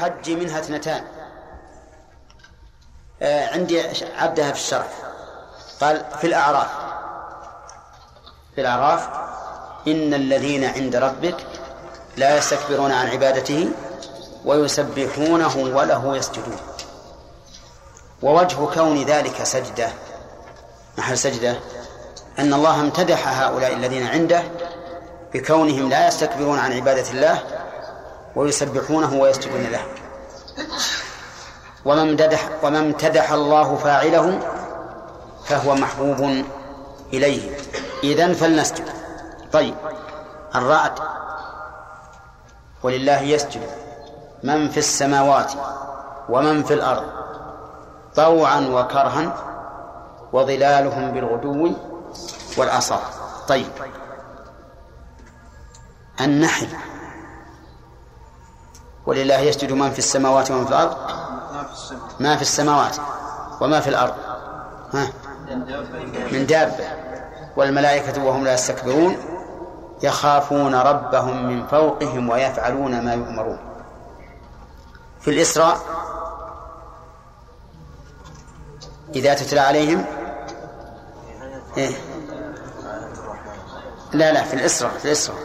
الحج منها اثنتان. آه عندي عدها في الشرح قال في الأعراف. في الأعراف. إن الذين عند ربك لا يستكبرون عن عبادته ويسبحونه وله يسجدون. ووجه كون ذلك سجدة. محل سجدة أن الله امتدح هؤلاء الذين عنده بكونهم لا يستكبرون عن عبادة الله ويسبحونه ويسجدون له. وما امتدح امتدح الله فاعله فهو محبوب إليه. إذن فلنسجد. طيب. الرعد ولله يسجد. من في السماوات ومن في الأرض. طوعا وكرها وظلالهم بالغدو والآصال. طيب. النحل. ولله يسجد من في السماوات ومن في الأرض. ما في السماوات وما في الأرض. ها؟ من دابة. والملائكة وهم لا يستكبرون يخافون ربهم من فوقهم ويفعلون ما يؤمرون. في الإسراء إذا تتلى عليهم. إيه؟ لا لا في الإسراء في الإسراء.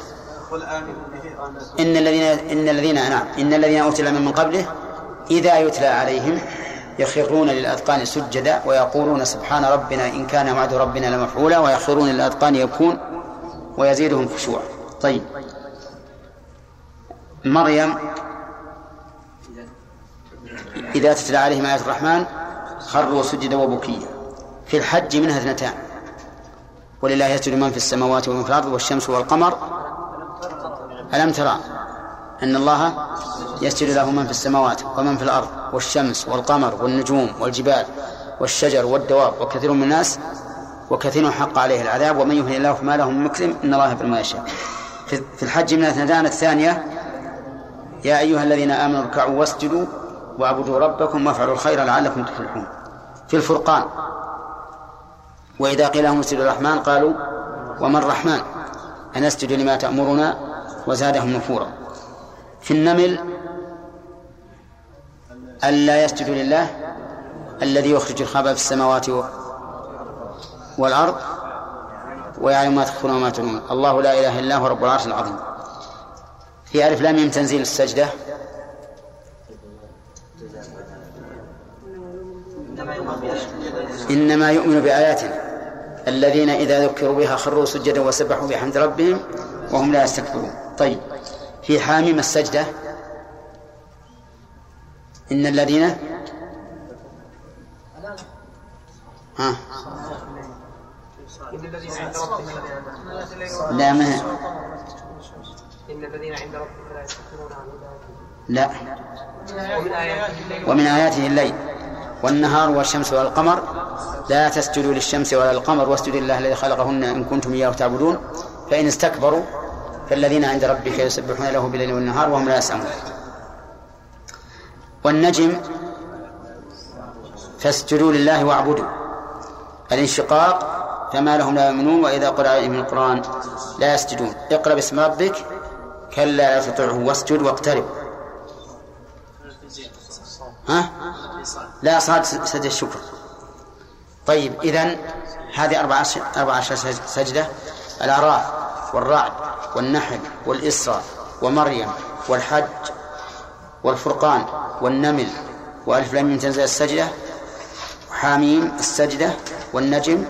إن الذين إن الذين نعم. إن الذين أوتوا العلم من قبله إذا يتلى عليهم يخرون للأذقان سجدا ويقولون سبحان ربنا إن كان وعد ربنا لمفعولا ويخرون للأذقان يبكون ويزيدهم خشوعا. طيب. مريم إذا تتلى عليهم آيات الرحمن خروا سجدا وبكيا. في الحج منها اثنتان. ولله يسجد من في السماوات ومن في الأرض والشمس والقمر ألم ترى أن الله يسجد له من في السماوات ومن في الأرض والشمس والقمر والنجوم والجبال والشجر والدواب وكثير من الناس وكثير حق عليه العذاب ومن يهن الله فما له من مكرم إن الله ما يشاء. في الحج من الاثنتان الثانية يا أيها الذين آمنوا اركعوا واسجدوا واعبدوا ربكم وافعلوا الخير لعلكم تفلحون. في الفرقان وإذا قيل لهم اسجدوا الرحمن قالوا وما الرحمن؟ أنسجد لما تأمرنا؟ وزادهم نفورا. في النمل ألا يسجد لله الذي يخرج الخبأ في السماوات والأرض ويعلم ما تخفون وما تعلنون الله لا إله إلا هو رب العرش العظيم. في ألف لام تنزيل السجدة. إنما يؤمن بآياتنا الذين إذا ذكروا بها خروا سجدا وسبحوا بحمد ربهم وهم لا يستكبرون. طيب. في حاميم السجدة. إن الذين ها؟ لا ما إن الذين عند ربك لا يستكبرون عن لا. ومن آياته الليل والنهار والشمس والقمر. لا تسجدوا للشمس ولا للقمر واسجدوا لله الذي خلقهن إن كنتم إياه تعبدون. فإن استكبروا فالذين عند ربك يسبحون له بالليل والنهار وهم لا يسأمون والنجم فاسجدوا لله واعبدوا. الانشقاق فما لهم لا يؤمنون وإذا قرأ عليهم القرآن لا يسجدون. اقرأ باسم ربك كلا لا تطعه واسجد واقترب. ها؟ لا صاد سجد الشكر. طيب إذن هذه أربع أربع سجدة. الأعراف. والرعد والنحل والإسراء ومريم والحج والفرقان والنمل وألف لام من تنزل السجدة وحاميم السجدة والنجم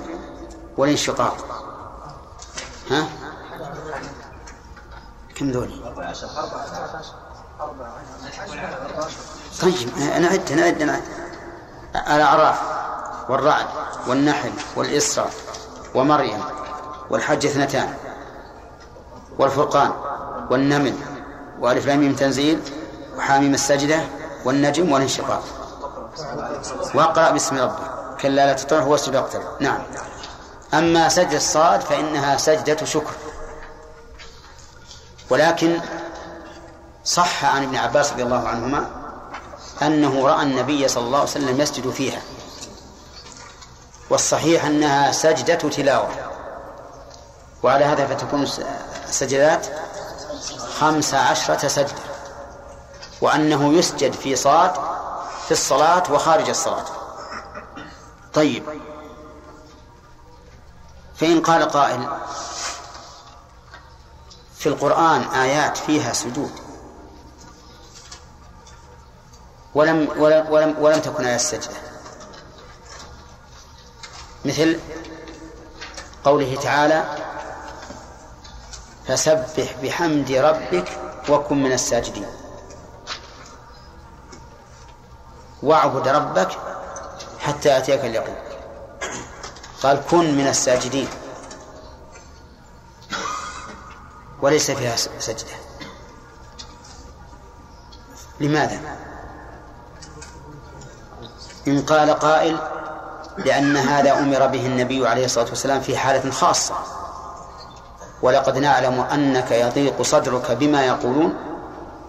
والانشقاق. ها؟ كم ذول؟ طيب نعد نعد نعد الأعراف والرعد والنحل والإسراء ومريم والحج اثنتان. والفرقان والنمل وألف لام تنزيل وحاميم السجدة والنجم والانشقاق. واقرأ باسم ربك. كلا لا تطعه واسجد واقترب. نعم. أما سجدة الصاد فإنها سجدة شكر. ولكن صح عن ابن عباس رضي الله عنهما أنه رأى النبي صلى الله عليه وسلم يسجد فيها. والصحيح أنها سجدة تلاوة. وعلى هذا فتكون السجدات خمس عشرة سجدة وأنه يسجد في صاد في الصلاة وخارج الصلاة. طيب. فإن قال قائل في القرآن آيات فيها سجود. ولم ولم ولم, ولم تكن آيات السجدة. مثل قوله تعالى فسبح بحمد ربك وكن من الساجدين. واعبد ربك حتى يأتيك اليقين. قال كن من الساجدين. وليس فيها سجدة. لماذا؟ إن قال قائل لأن هذا أمر به النبي عليه الصلاة والسلام في حالة خاصة. ولقد نعلم أنك يضيق صدرك بما يقولون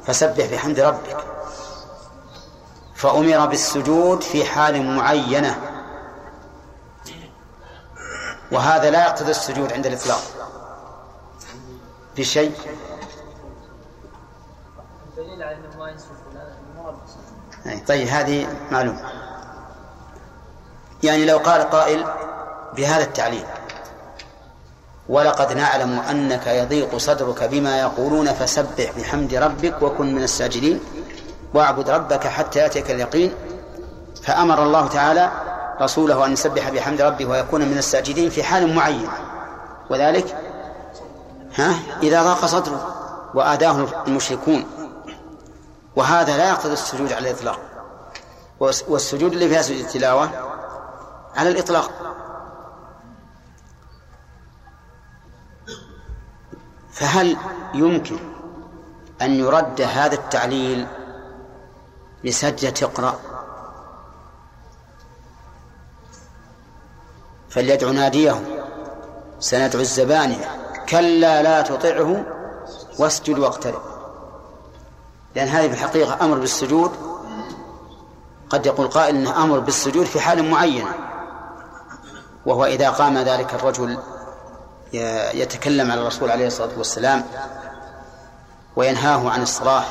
فسبح بحمد ربك. فأمر بالسجود في حال معينة. وهذا لا يقتضي السجود عند الإطلاق. في شيء طيب هذه معلومة. يعني لو قال قائل بهذا التعليل ولقد نعلم أنك يضيق صدرك بما يقولون فسبح بحمد ربك وكن من الساجدين واعبد ربك حتى يأتيك اليقين. فأمر الله تعالى رسوله أن يسبح بحمد ربه ويكون من الساجدين في حال معين. وذلك ها إذا ضاق صدره وآداه المشركون. وهذا لا يقتضي السجود على الإطلاق. والسجود اللي فيها سجود التلاوة على الإطلاق. فهل يمكن أن يرد هذا التعليل لسجدة اقرأ؟ فليدعو ناديه سندعو الزبانية كلا لا تطعه واسجد واقترب. لأن هذه في الحقيقة أمر بالسجود. قد يقول قائل إنه أمر بالسجود في حال معينة وهو إذا قام ذلك الرجل يتكلم على الرسول عليه الصلاة والسلام وينهاه عن الصلاه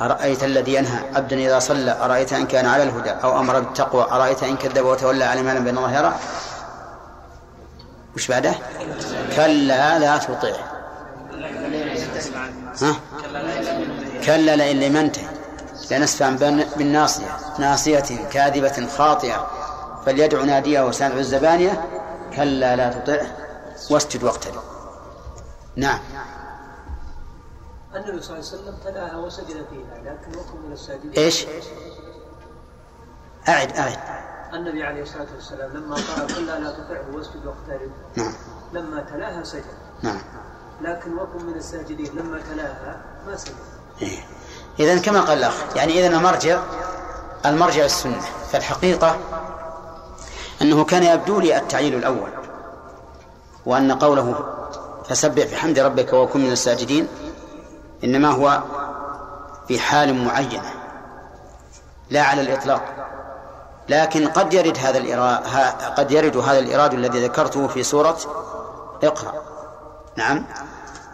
أرأيت الذي ينهى؟ عبدا إذا صلى. أرأيت إن كان على الهدى أو أمر بالتقوى؟ أرأيت إن كذب وتولى على ما لم بين الله يرى وش بعده؟ كلا لا تطيع. ها؟ كلا لئن لم ينتهي لنسفعا بالناصية. ناصية كاذبة خاطئة. فليدع ناديه وسامع الزبانية. كلا لا تطعه واسجد واقترب نعم. النبي صلى الله عليه وسلم تلاها وسجد فيها لكن وكم من الساجدين إيش؟ أعد أعد. النبي عليه الصلاة والسلام لما قال كلا لا تطعه واسجد واقترب نعم. لما تلاها سجد. نعم. لكن وكم من الساجدين لما تلاها ما سجد. إيه. إذا كما قال الأخ يعني إذا المرجع المرجع السنة فالحقيقة أنه كان يبدو لي التعليل الأول وأن قوله فسبح بحمد ربك وكن من الساجدين إنما هو في حال معينة لا على الإطلاق. لكن قد يرد هذا الإراد قد يرد هذا الإراد الذي ذكرته في سورة اقرأ. نعم.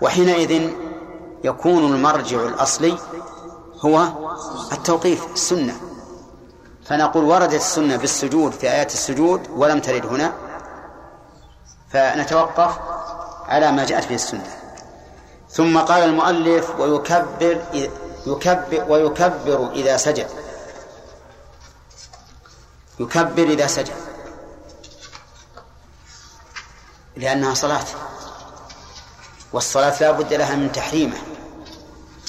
وحينئذ يكون المرجع الأصلي هو التوقيف السنة. فنقول وردت السنة بالسجود في آيات السجود ولم ترد هنا فنتوقف على ما جاءت به السنة. ثم قال المؤلف ويكبر يكبر ويكبر إذا سجد. يكبر إذا سجد. لأنها صلاة. والصلاة لا بد لها من تحريمه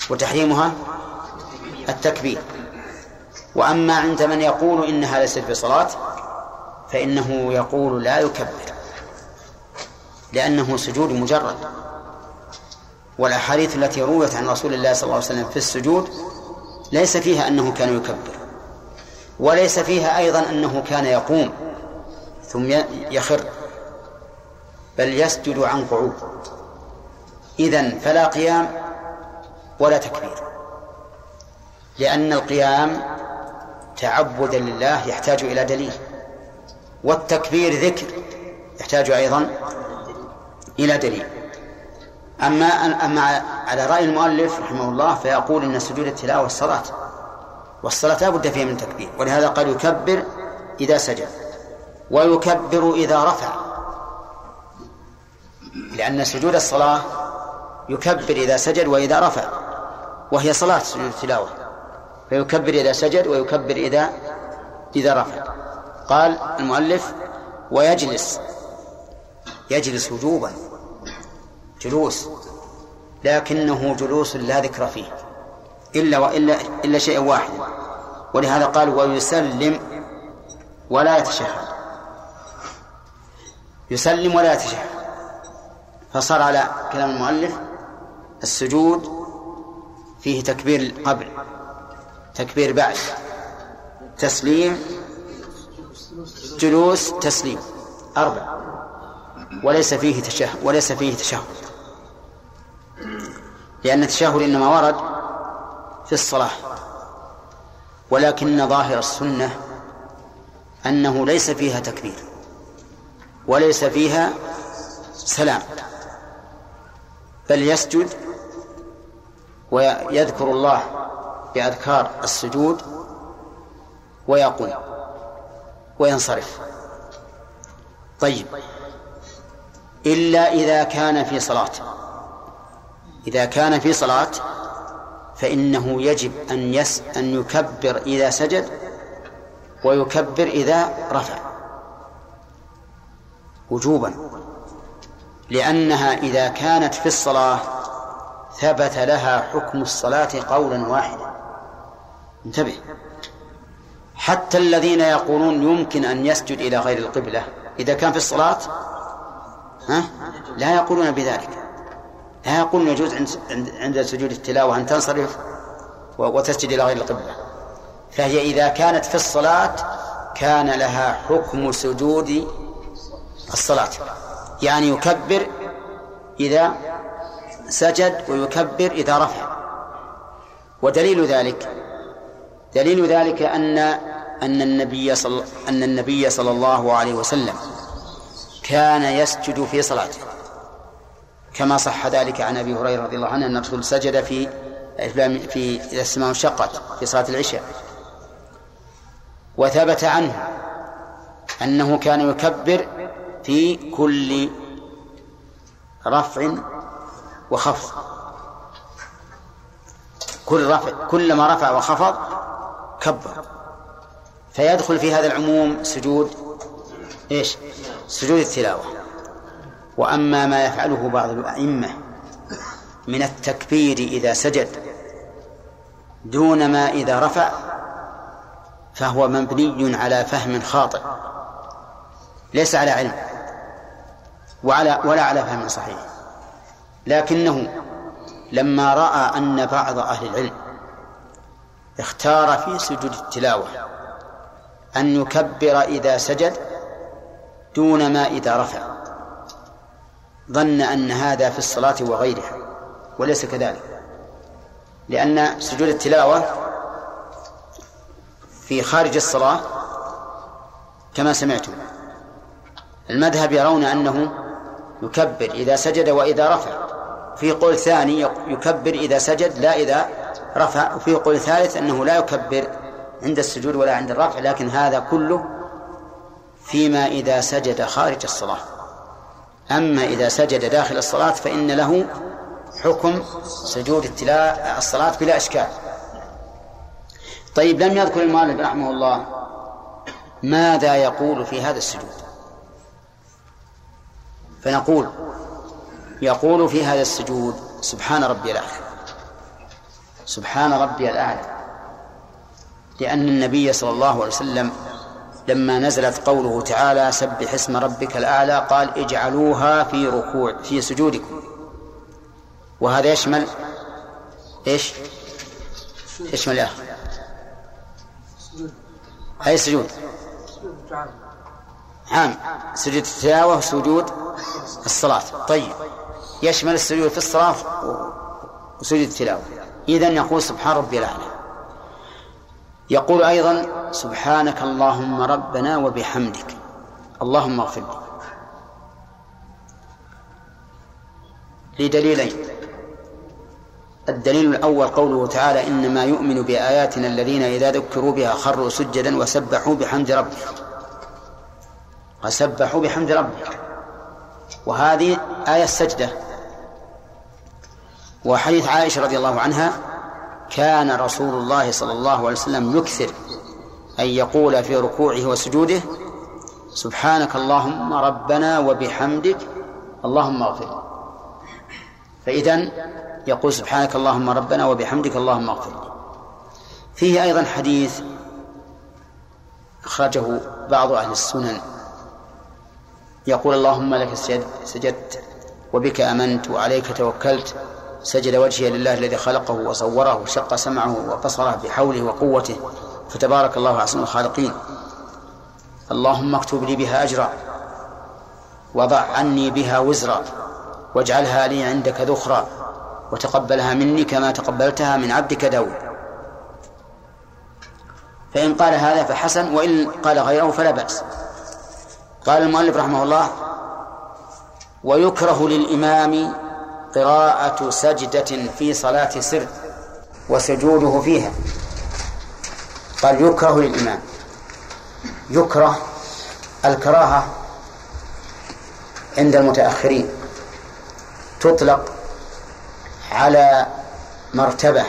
وتحريمها التكبير. وأما عند من يقول إنها ليست بصلاة فإنه يقول لا يكبر لأنه سجود مجرد. والأحاديث التي رويت عن رسول الله صلى الله عليه وسلم في السجود ليس فيها أنه كان يكبر وليس فيها أيضا أنه كان يقوم ثم يخر بل يسجد عن قعود. إذن فلا قيام ولا تكبير لأن القيام تعبدا لله يحتاج إلى دليل والتكبير ذكر يحتاج أيضا إلى دليل. أما أما على رأي المؤلف رحمه الله فيقول إن سجود التلاوة الصلاة والصلاة لا بد فيها من تكبير ولهذا قال يكبر إذا سجد ويكبر إذا رفع لأن سجود الصلاة يكبر إذا سجد وإذا رفع وهي صلاة سجود التلاوة. فيكبر إذا سجد ويكبر إذا إذا رفع. قال المؤلف ويجلس. يجلس وجوبا. جلوس. لكنه جلوس لا ذكر فيه. إلا وإلا إلا شيء واحد. ولهذا قال ويسلم ولا يتشهد. يسلم ولا يتشهد. فصار على كلام المؤلف السجود فيه تكبير قبل تكبير بعد. تسليم. جلوس. تسليم. أربع. وليس فيه تشهد وليس فيه تشهد. لأن التشهد إنما ورد في الصلاة. ولكن ظاهر السنة أنه ليس فيها تكبير. وليس فيها سلام. بل يسجد ويذكر الله بأذكار السجود ويقول وينصرف. طيب. إلا إذا كان في صلاة. إذا كان في صلاة فإنه يجب أن يس أن يكبر إذا سجد ويكبر إذا رفع. وجوبا. لأنها إذا كانت في الصلاة ثبت لها حكم الصلاة قولا واحدا. انتبه. حتى الذين يقولون يمكن أن يسجد إلى غير القبلة إذا كان في الصلاة ها؟ لا يقولون بذلك. لا يقولون يجوز عند عند سجود التلاوة أن تنصرف وتسجد إلى غير القبلة. فهي إذا كانت في الصلاة كان لها حكم سجود الصلاة. يعني يكبر إذا سجد ويكبر إذا رفع. ودليل ذلك دليل ذلك أن أن النبي صلى أن النبي صلى الله عليه وسلم كان يسجد في صلاته. كما صح ذلك عن أبي هريرة رضي الله عنه أن الرسول سجد في في إذا السماء انشقت في صلاة العشاء. وثبت عنه أنه كان يكبر في كل رفع وخفض. كل رفع كلما رفع وخفض كبر. فيدخل في هذا العموم سجود إيش؟ سجود التلاوة. وأما ما يفعله بعض الأئمة من التكبير إذا سجد دون ما إذا رفع فهو مبني على فهم خاطئ. ليس على علم وعلى ولا على فهم صحيح. لكنه لما رأى أن بعض أهل العلم اختار في سجود التلاوة. أن يكبر إذا سجد دون ما إذا رفع. ظن أن هذا في الصلاة وغيرها وليس كذلك. لأن سجود التلاوة في خارج الصلاة كما سمعتم. المذهب يرون أنه يكبر إذا سجد وإذا رفع. في قول ثاني يكبر إذا سجد لا إذا رفع وفي قول ثالث أنه لا يكبر عند السجود ولا عند الرفع لكن هذا كله فيما إذا سجد خارج الصلاة. أما إذا سجد داخل الصلاة فإن له حكم سجود التلاء الصلاة بلا إشكال. طيب لم يذكر المؤلف رحمه الله ماذا يقول في هذا السجود. فنقول يقول في هذا السجود سبحان ربي الأعلى. سبحان ربي الأعلى. لأن النبي صلى الله عليه وسلم لما نزلت قوله تعالى سبح اسم ربك الأعلى قال اجعلوها في ركوع في سجودكم. وهذا يشمل إيش؟ يشمل يا أي سجود؟ عام. سجود التلاوة وسجود الصلاة. طيب. يشمل السجود في الصلاة وسجود التلاوة. إذن يقول سبحان ربي الأعلى. يقول أيضا سبحانك اللهم ربنا وبحمدك. اللهم اغفر لي. لدليلين. الدليل الأول قوله تعالى إنما يؤمن بآياتنا الذين إذا ذكروا بها خروا سجدا وسبحوا بحمد ربهم وسبحوا بحمد ربهم وهذه آية السجدة. وحديث عائشة رضي الله عنها كان رسول الله صلى الله عليه وسلم يكثر أن يقول في ركوعه وسجوده سبحانك اللهم ربنا وبحمدك اللهم اغفر. فإذا يقول سبحانك اللهم ربنا وبحمدك اللهم اغفر. فيه أيضا حديث أخرجه بعض أهل السنن. يقول اللهم لك سجدت وبك آمنت وعليك توكلت. سجد وجهي لله الذي خلقه وصوره وشق سمعه وبصره بحوله وقوته. فتبارك الله أحسن الخالقين. اللهم اكتب لي بها أجرا وضع عني بها وزرا واجعلها لي عندك ذخرا وتقبلها مني كما تقبلتها من عبدك داود. فإن قال هذا فحسن وإن قال غيره فلا بأس. قال المؤلف رحمه الله ويكره للإمام قراءة سجدة في صلاة سر وسجوده فيها. قال يكره للإمام يكره الكراهة عند المتأخرين. تطلق على مرتبة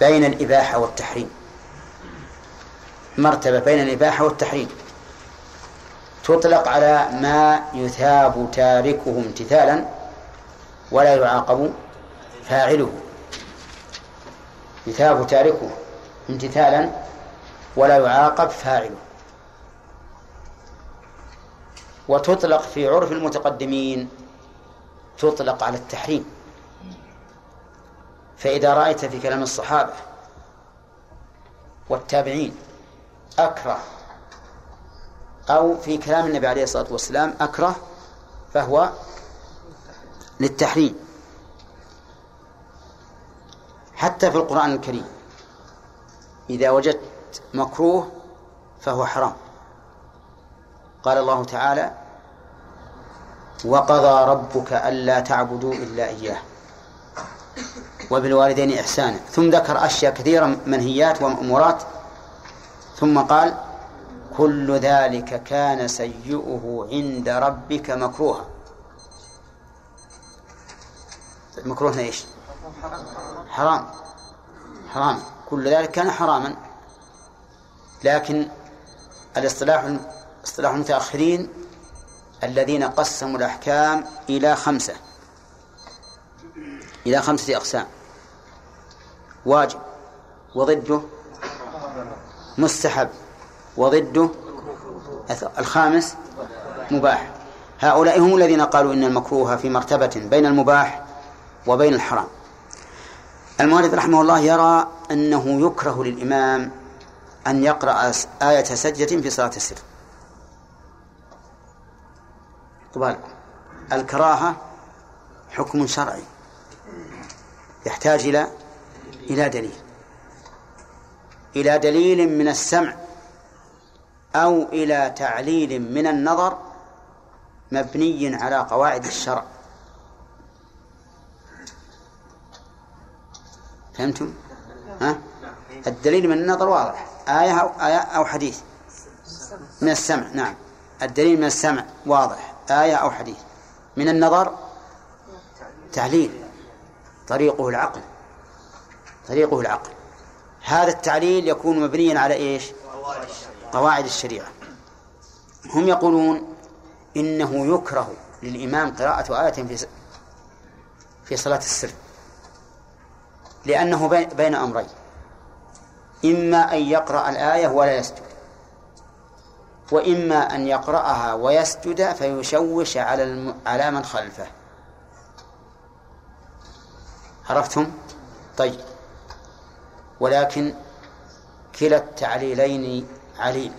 بين الإباحة والتحريم. مرتبة بين الإباحة والتحريم. تطلق على ما يثاب تاركه امتثالا ولا يعاقب فاعله. يثاب تاركه امتثالا ولا يعاقب فاعله. وتطلق في عرف المتقدمين تطلق على التحريم. فإذا رأيت في كلام الصحابة والتابعين أكره أو في كلام النبي عليه الصلاة والسلام أكره فهو للتحريم. حتى في القرآن الكريم إذا وجدت مكروه فهو حرام. قال الله تعالى وقضى ربك ألا تعبدوا إلا إياه وبالوالدين إحسانا. ثم ذكر أشياء كثيرة منهيات ومأمورات. ثم قال كل ذلك كان سيئه عند ربك مكروها. مكروه إيش؟ حرام. حرام. كل ذلك كان حراما. لكن الاصطلاح اصطلاح المتأخرين الذين قسموا الأحكام إلى خمسة. إلى خمسة أقسام. واجب وضده مستحب وضده الخامس مباح. هؤلاء هم الذين قالوا إن المكروه في مرتبة بين المباح وبين الحرام. المؤلف رحمه الله يرى أنه يكره للإمام أن يقرأ آية سجدة في صلاة السر. طبعا الكراهة حكم شرعي. يحتاج إلى إلى دليل. إلى دليل من السمع أو إلى تعليل من النظر مبني على قواعد الشرع. فهمتم؟ ها؟ الدليل من النظر واضح. آية أو, آية أو حديث. من السمع. نعم. الدليل من السمع واضح. آية أو حديث. من النظر؟ تعليل. طريقه العقل. طريقه العقل. هذا التعليل يكون مبنيا على إيش؟ قواعد الشريعة. هم يقولون إنه يكره للإمام قراءة آية في في صلاة السر. لأنه بين أمرين. إما أن يقرأ الآية ولا يسجد. وإما أن يقرأها ويسجد فيشوش على على من خلفه. عرفتم؟ طيب. ولكن كلا التعليلين عليل.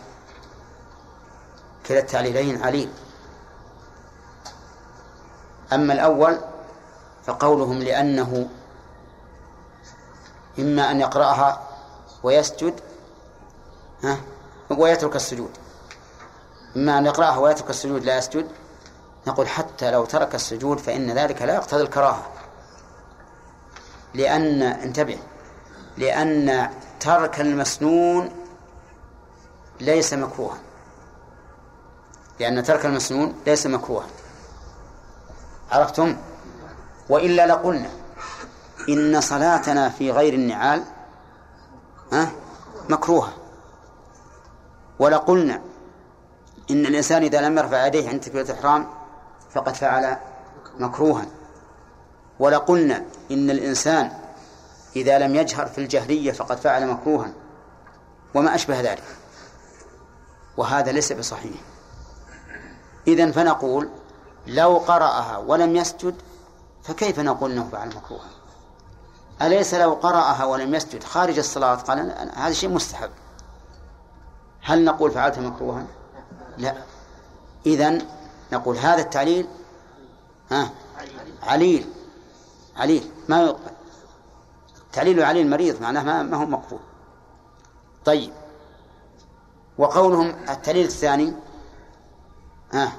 كلا التعليلين عليل. أما الأول فقولهم لأنه إما أن يقرأها ويسجد ها ويترك السجود. إما أن يقرأها ويترك السجود لا يسجد نقول حتى لو ترك السجود فإن ذلك لا يقتضي الكراهة. لأن انتبه لأن ترك المسنون ليس مكروها. لأن ترك المسنون ليس مكروها. عرفتم؟ وإلا لقلنا. إن صلاتنا في غير النعال مكروهة. ولقلنا إن الإنسان إذا لم يرفع يديه عند تكبيرة الإحرام فقد فعل مكروها. ولقلنا إن الإنسان إذا لم يجهر في الجهرية فقد فعل مكروها. وما أشبه ذلك. وهذا ليس بصحيح. إذن فنقول لو قرأها ولم يسجد فكيف نقول أنه فعل مكروها؟ أليس لو قرأها ولم يسجد خارج الصلاة؟ قال هذا شيء مستحب. هل نقول فعلت مكروها؟ لا. إذن نقول هذا التعليل ها عليل. عليل. ما يقبل تعليل عليل مريض معناه ما, ما هو مقبول طيب. وقولهم التعليل الثاني ها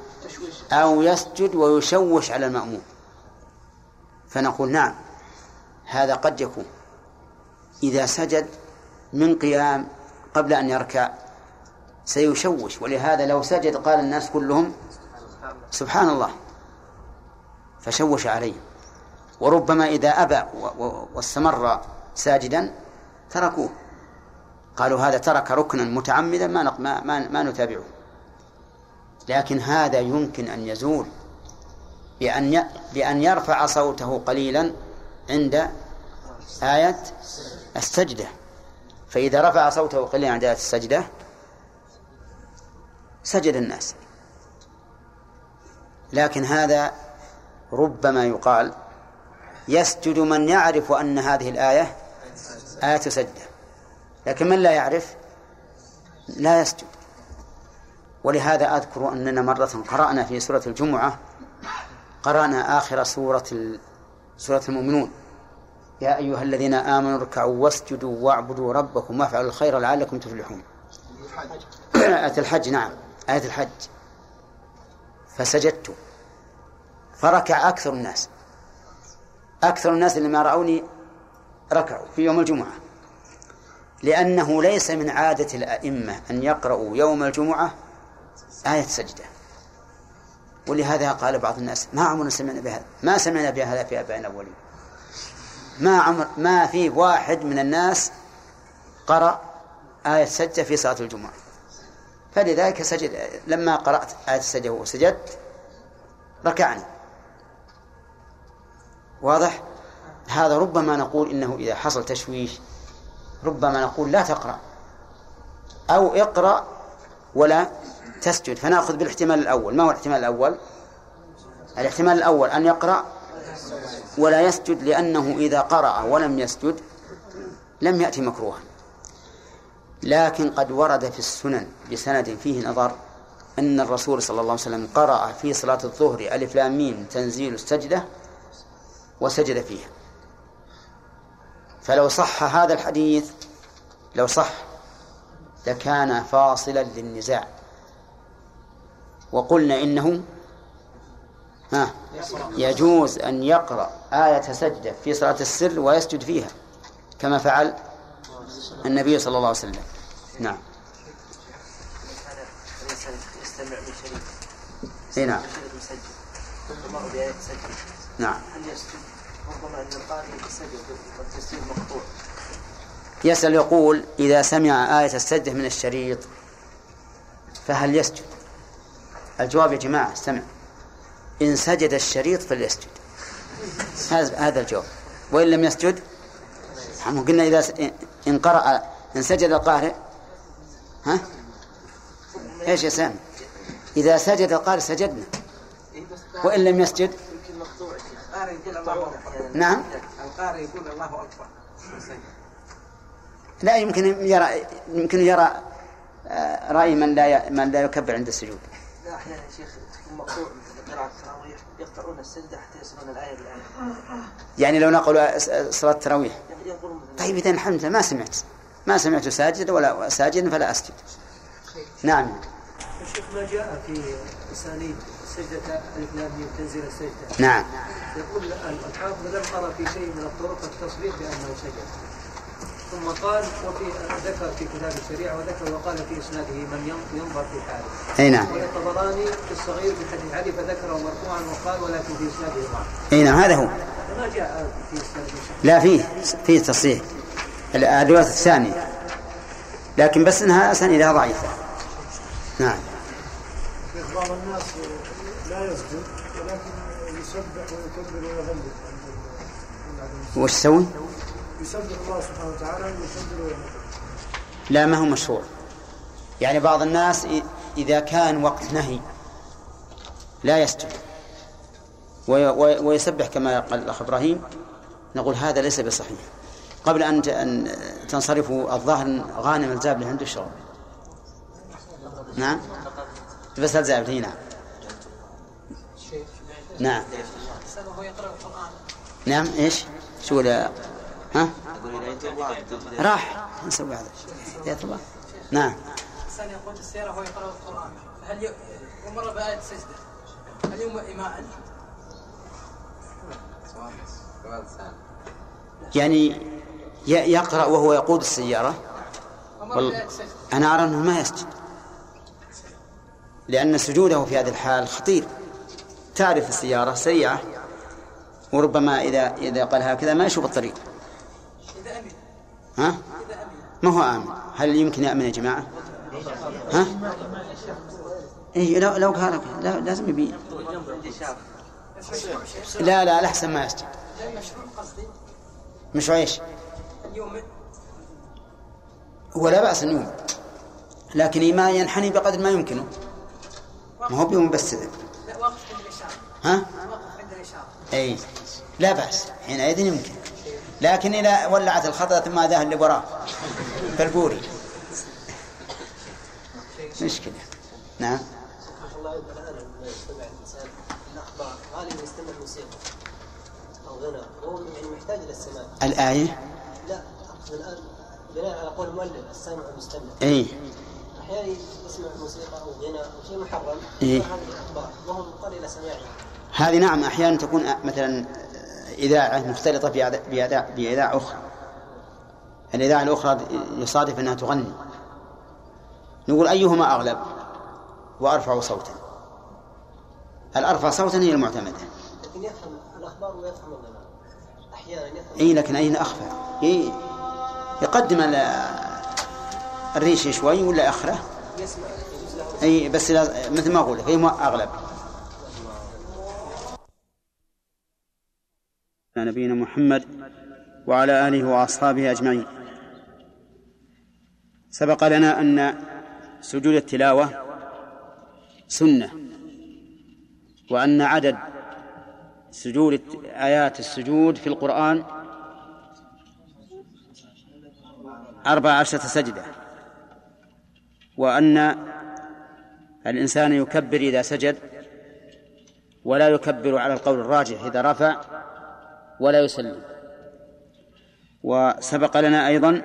أو يسجد ويشوش على المأموم. فنقول نعم. هذا قد يكون. إذا سجد من قيام قبل أن يركع سيشوش. ولهذا لو سجد قال الناس كلهم سبحان الله فشوش عليه وربما إذا أبى واستمر ساجدا تركوه. قالوا هذا ترك ركنا متعمدا ما ما ما, ما نتابعه. لكن هذا يمكن أن يزول بأن بأن يرفع صوته قليلا عند آية السجدة. فإذا رفع صوته قليلا عند آية السجدة. سجد الناس. لكن هذا ربما يقال يسجد من يعرف أن هذه الآية آية سجدة. لكن من لا يعرف؟ لا يسجد. ولهذا أذكر أننا مرة قرأنا في سورة الجمعة قرأنا آخر سورة سورة المؤمنون. يا أيها الذين آمنوا اركعوا واسجدوا واعبدوا ربكم وافعلوا الخير لعلكم تفلحون. آية الحج نعم. آية الحج. فسجدت. فركع أكثر الناس. أكثر الناس اللي ما رأوني ركعوا في يوم الجمعة. لأنه ليس من عادة الأئمة أن يقرأوا يوم الجمعة آية سجدة. ولهذا قال بعض الناس ما عمرنا سمعنا بهذا ما سمعنا بهذا في آبائنا الأولين. ما عمر ما في واحد من الناس قرأ آية سجدة في صلاة الجمعة. فلذلك سجد لما قرأت آية السجدة وسجدت ركعني. واضح؟ هذا ربما نقول إنه إذا حصل تشويش ربما نقول لا تقرأ أو اقرأ ولا تسجد فنأخذ بالاحتمال الأول. ما هو الاحتمال الأول؟ الاحتمال الأول أن يقرأ ولا يسجد لأنه إذا قرأ ولم يسجد لم يأتي مكروها. لكن قد ورد في السنن بسند فيه نظر أن الرسول صلى الله عليه وسلم قرأ في صلاة الظهر ألف لام ميم تنزيل السجدة وسجد فيها. فلو صح هذا الحديث لو صح لكان فاصلا للنزاع. وقلنا إنه ها يجوز أن يقرأ آية سجدة في صلاة السر ويسجد فيها كما فعل النبي صلى الله عليه وسلم. نعم. يستمع بشريك إي نعم. نعم. هل يسجد ربما ان القارئ والتسجيل مقطوع يسأل يقول إذا سمع آية السجدة من الشريط فهل يسجد؟ الجواب يا جماعة استمع إن سجد الشريط فليسجد. هذا الجواب. وإن لم يسجد قلنا إذا إن قرأ إن سجد القارئ ها؟ إيش يا سامي؟ إذا سجد القارئ سجدنا. وإن لم يسجد؟ نعم. القارئ يقول الله أكبر لا يمكن يرى يمكن يرى آه، رأي من لا من لا يكبر عند السجود. لا أحيانا يا شيخ تكون مقطوع قراءة التراويح يقطعون السجدة حتى يصلون الآية بالآية. يعني لو نقلوا صلاة التراويح. طيب إذا الحمد لله ما سمعت ما سمعت ساجد ولا ساجد فلا أسجد. نعم. الشيخ ما جاء في أسانيد السجدة ألف لام ميم تنزل السجدة نعم يقول الحافظ لم أرى في شيء من الطرق التصريح بأنه سجد ثم قال وفي ذكر في كتاب الشريعة وذكر وقال في إسناده من ينظر في حاله. أي نعم. والطبراني في الصغير بحديث علي فذكره مرفوعا وقال ولكن في إسناده ضعف. أي نعم هذا هو. ما جاء في إسناده لا فيه فيه تصريح. الروايه الثانية. لكن بس إنها اسانيدها ضعيفه. نعم. بعض الناس لا يسجد ولكن يسبح ويكبر ويهلل. وش يسوون؟ يسبح الله سبحانه وتعالى ويكبر لا ما هو مشروع. يعني بعض الناس إذا كان وقت نهي لا يسجد ويسبح كما قال الأخ إبراهيم. نقول هذا ليس بصحيح. قبل أن تنصرفوا الظاهر غانم الزابل عنده شغل نعم. بس الزابل نعم. نعم نعم إيش؟ شو ها؟ راح. نسوي هذا. هداية الله نعم. الإنسان يقود السيارة وهو يقرأ القرآن. هل ي... ومر بآية السجدة هل يوم إيماء؟ يعني يقرأ وهو يقود السيارة؟ وال... أنا أرى أنه ما يسجد. لأن سجوده في هذه الحال خطير. تعرف السيارة سريعة وربما إذا إذا قال هكذا ما يشوف الطريق. ها؟ ما هو آمن؟ هل يمكن يأمن يا جماعة؟ ها؟ إيه لو لو قال لا لازم يبين لا لا الأحسن ما يسجد. مشروع إيش؟ هو لا بأس أن يوم. لكن ما ينحني بقدر ما يمكنه ما هو بيوم بس الإشارة ها؟ عند الإشارة أي لا بأس. حينئذ يمكن. لكن إذا ولعت الخطأ ثم ذا اللي وراه فالبوري مشكلة. نعم. الله يستمع الاخبار غالبا يستمع موسيقى أو غنى محتاج الآية؟ لا اقصد الان بناء على قول المؤلف السامع المستمع اي أحيانا يسمع موسيقى أو غنى أو شيء محرم إيه؟ هذه الاخبار وهو مضطر إلى سماعها هذه نعم أحيانا تكون مثلا إذاعة مختلطة بإذاعة, أخرى. الإذاعة الأخرى يصادف أنها تغني. نقول أيهما أغلب؟ وأرفع صوتا. الأرفع صوتا هي المعتمدة؟ لكن يفهم الأخبار ويفهم أحيانا يفهم. إي لكن أين أخفى؟ إيه يقدم الريش شوي ولا أخره يسمع. أي بس مثل ما أقول هي أغلب. نبينا محمد وعلى آله وأصحابه أجمعين. سبق لنا أن سجود التلاوة سنة وأن عدد سجود آيات السجود في القرآن أربع عشرة سجدة وأن الإنسان يكبر إذا سجد ولا يكبر على القول الراجح إذا رفع ولا يسلم. وسبق لنا أيضا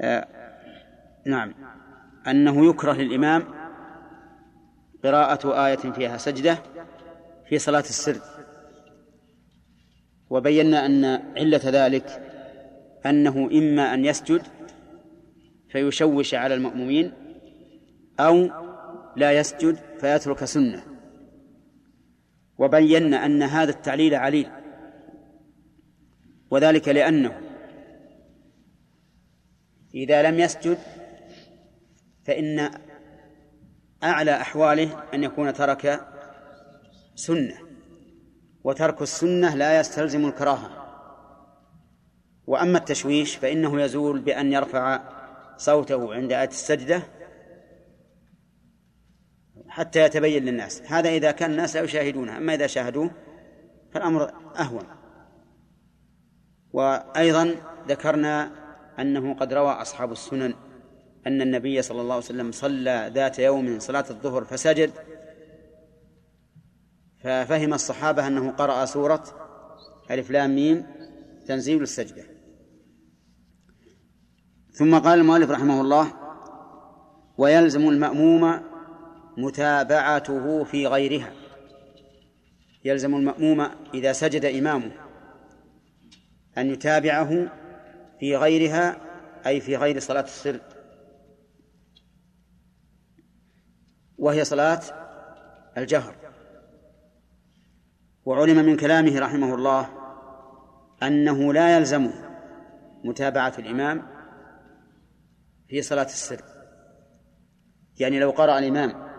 آه نعم أنه يكره للإمام قراءة آية فيها سجدة في صلاة السر. وبينا أن علة ذلك أنه إما أن يسجد فيشوش على المأمومين أو لا يسجد فيترك سنة. وبينا أن هذا التعليل عليل. وذلك لأنه إذا لم يسجد فإن أعلى أحواله أن يكون ترك سنة وترك السنة لا يستلزم الكراهة. وأما التشويش فإنه يزول بأن يرفع صوته عند آية السجدة حتى يتبين للناس. هذا إذا كان الناس لا يشاهدونه أما إذا شاهدوه فالأمر أهون. وأيضا ذكرنا أنه قد روى أصحاب السنن أن النبي صلى الله عليه وسلم صلى ذات يوم صلاة الظهر فسجد ففهم الصحابة أنه قرأ سورة ألف لام ميم تنزيل السجدة. ثم قال المؤلف رحمه الله ويلزم المأموم متابعته في غيرها. يلزم المأموم إذا سجد إمامه. أن يتابعه في غيرها أي في غير صلاة السر. وهي صلاة الجهر. وعلم من كلامه رحمه الله أنه لا يلزمه متابعة الإمام في صلاة السر. يعني لو قرأ الإمام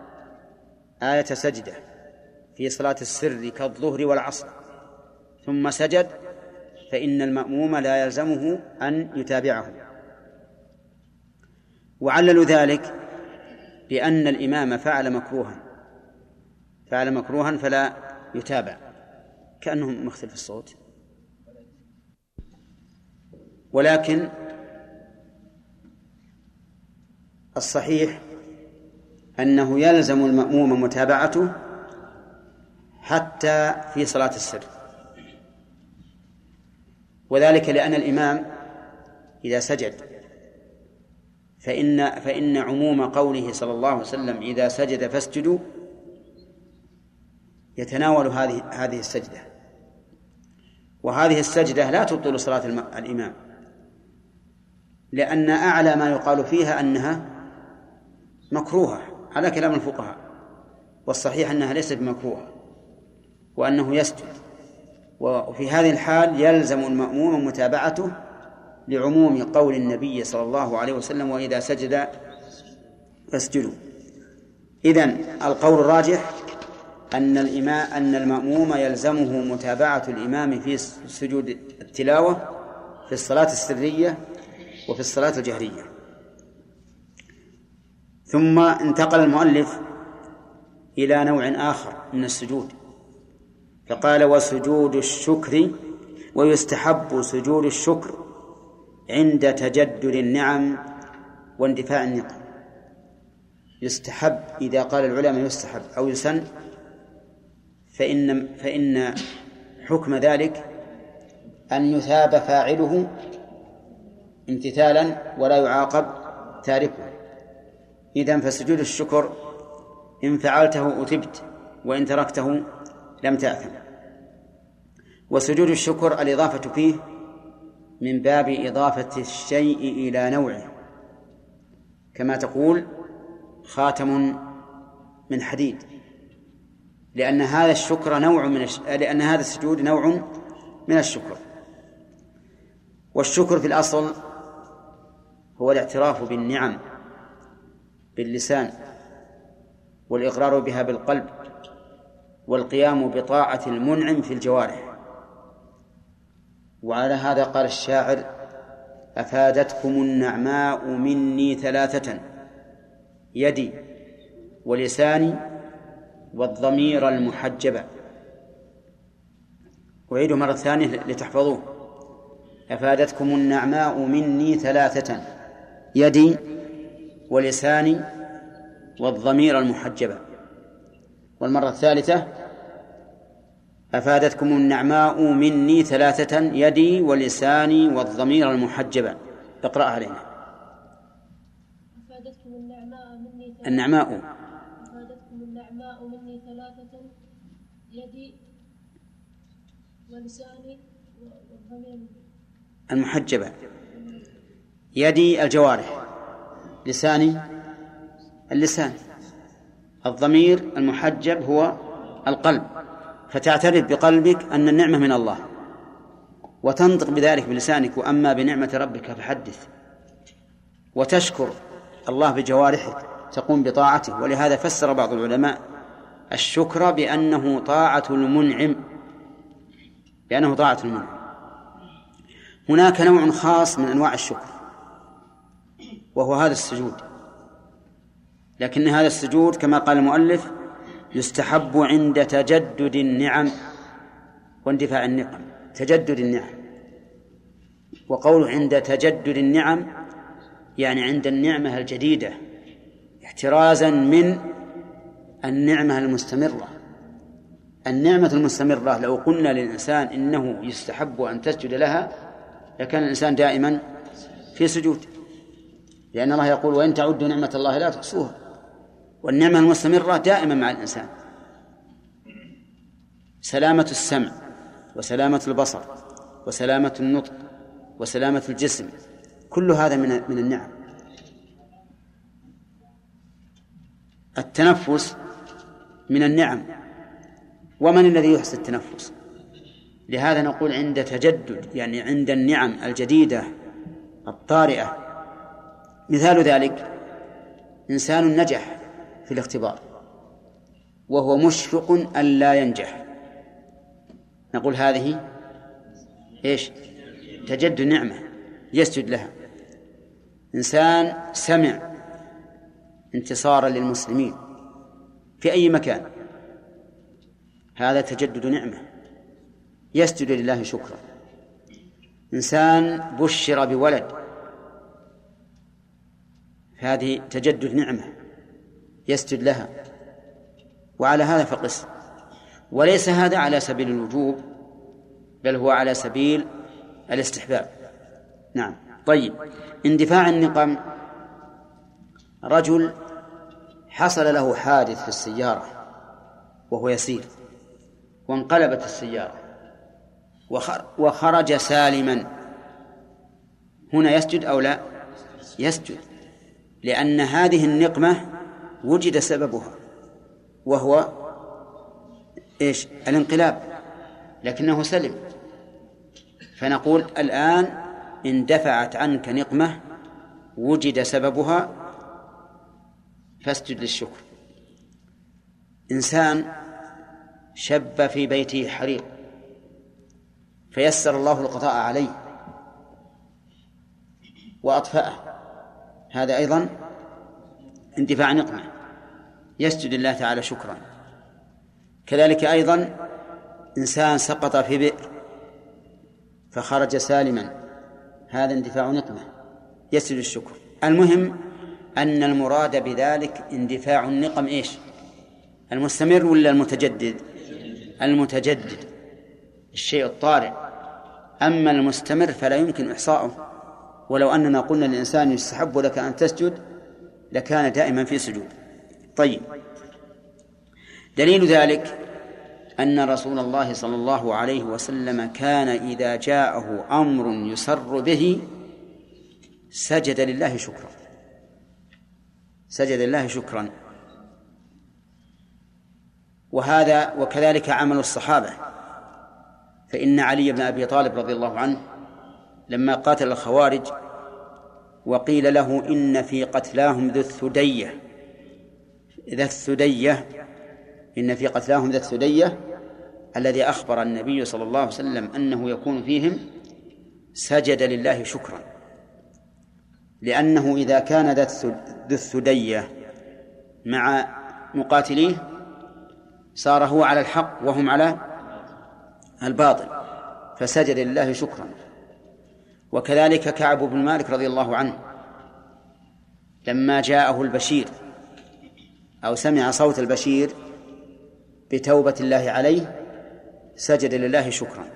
آية سجدة في صلاة السر كالظهر والعصر ثم سجد فإن المأموم لا يلزمه أن يتابعه. وعللوا ذلك بأن الإمام فعل مكروها. فعل مكروها فلا يتابع. كأنه مختلف الصوت. ولكن الصحيح أنه يلزم المأموم متابعته حتى في صلاة السر وذلك لأن الإمام إذا سجد فإن فإن عموم قوله صلى الله عليه وسلم إذا سجد فاسجدوا يتناول هذه هذه السجدة. وهذه السجدة لا تبطل صلاة الإمام لأن أعلى ما يقال فيها أنها مكروهة. على كلام الفقهاء والصحيح أنها ليست بمكروهة وأنه يسجد. وفي هذه الحال يلزم المأموم متابعته لعموم قول النبي صلى الله عليه وسلم وإذا سجد فاسجدوا. إذن القول الراجح أن الإمام أن المأموم يلزمه متابعة الإمام في سجود التلاوة في الصلاة السرية وفي الصلاة الجهرية. ثم انتقل المؤلف إلى نوع آخر من السجود. فقال وسجود الشكر ويستحب سجود الشكر عند تجدد النعم واندفاع النقم. يستحب إذا قال العلماء يستحب أو يسن فإن فإن حكم ذلك أن يثاب فاعله امتثالا ولا يعاقب تاركه. إذا فسجود الشكر إن فعلته أثبت وإن تركته لم تأثم. وسجود الشكر الإضافة فيه من باب إضافة الشيء إلى نوعه. كما تقول خاتم من حديد. لأن هذا الشكر نوع من الش... لأن هذا السجود نوع من الشكر. والشكر في الأصل هو الاعتراف بالنعم باللسان والإقرار بها بالقلب. والقيام بطاعة المنعم في الجوارح. وعلى هذا قال الشاعر أفادتكم النعماء مني ثلاثة يدي ولساني والضمير المحجبة أعيد مرة ثانية لتحفظوه. أفادتكم النعماء مني ثلاثة يدي ولساني والضمير المحجبة والمرة الثالثة أفادتكم النعماء مني ثلاثة يدي ولساني والضمير المحجبة اقرأ علينا أفادتكم النعماء مني ثلاثة النعماء. أفادتكم النعماء مني ثلاثة يدي ولساني والضمير المحجبة يدي الجوارح. لساني. اللسان. الضمير المحجب هو القلب. فتعترف بقلبك أن النعمة من الله. وتنطق بذلك بلسانك وأما بنعمة ربك فحدث. وتشكر الله بجوارحك تقوم بطاعته. ولهذا فسر بعض العلماء الشكر بأنه طاعة المنعم. بأنه طاعة المنعم. هناك نوع خاص من أنواع الشكر وهو هذا السجود. لكن هذا السجود كما قال المؤلف يستحب عند تجدد النعم واندفاع النقم. تجدد النعم. وقوله عند تجدد النعم يعني عند النعمة الجديدة احترازا من النعمة المستمرة. النعمة المستمرة لو قلنا للإنسان إنه يستحب أن تسجد لها لكان الإنسان دائما في سجود. لأن الله يقول وإن تعدوا نعمة الله لا تحصوها. والنعمة المستمرة دائما مع الإنسان. سلامة السمع وسلامة البصر وسلامة النطق وسلامة الجسم كل هذا من من النعم. التنفس من النعم. ومن الذي يحسن التنفس؟ لهذا نقول عند تجدد يعني عند النعم الجديدة الطارئة. مثال ذلك إنسان نجح. في الاختبار وهو مشفق أن لا ينجح. نقول هذه إيش؟ تجد نعمة يسجد لها. إنسان سمع انتصارا للمسلمين في أي مكان. هذا تجدد نعمة يسجد لله شكرا. إنسان بشر بولد هذه تجدد نعمة. يسجد لها. وعلى هذا فقس. وليس هذا على سبيل الوجوب بل هو على سبيل الاستحباب. نعم. طيب. اندفاع النقم. رجل حصل له حادث في السيارة وهو يسير. وانقلبت السيارة. وخرج سالما. هنا يسجد أو لا؟ يسجد. لأن هذه النقمة وجد سببها وهو إيش؟ الانقلاب لكنه سلم. فنقول الآن اندفعت عنك نقمة وجد سببها فاسجد للشكر. إنسان شب في بيته حريق فيسر الله القضاء عليه وأطفأه. هذا أيضا اندفاع نقمة. يسجد الله تعالى شكرا. كذلك أيضا إنسان سقط في بئر فخرج سالما. هذا اندفاع نقمة. يسجد الشكر. المهم أن المراد بذلك اندفاع النقم إيش؟ المستمر ولا المتجدد؟ المتجدد. الشيء الطارئ. أما المستمر فلا يمكن إحصاؤه. ولو أننا قلنا للإنسان يستحب لك أن تسجد لكان دائما في سجود. طيب. دليل ذلك أن رسول الله صلى الله عليه وسلم كان إذا جاءه أمر يسر به سجد لله شكرا. سجد لله شكرا. وهذا وكذلك عمل الصحابة. فإن علي بن أبي طالب رضي الله عنه لما قاتل الخوارج وقيل له إن في قتلاهم ذو الثدية ذا الثدية إن في قتلاهم ذا الثدية الذي أخبر النبي صلى الله عليه وسلم أنه يكون فيهم سجد لله شكرا. لأنه إذا كان ذا الثدية مع مقاتليه صار هو على الحق وهم على الباطل فسجد لله شكرا. وكذلك كعب بن مالك رضي الله عنه لما جاءه البشير أو سمع صوت البشير بتوبة الله عليه سجد لله شكرا.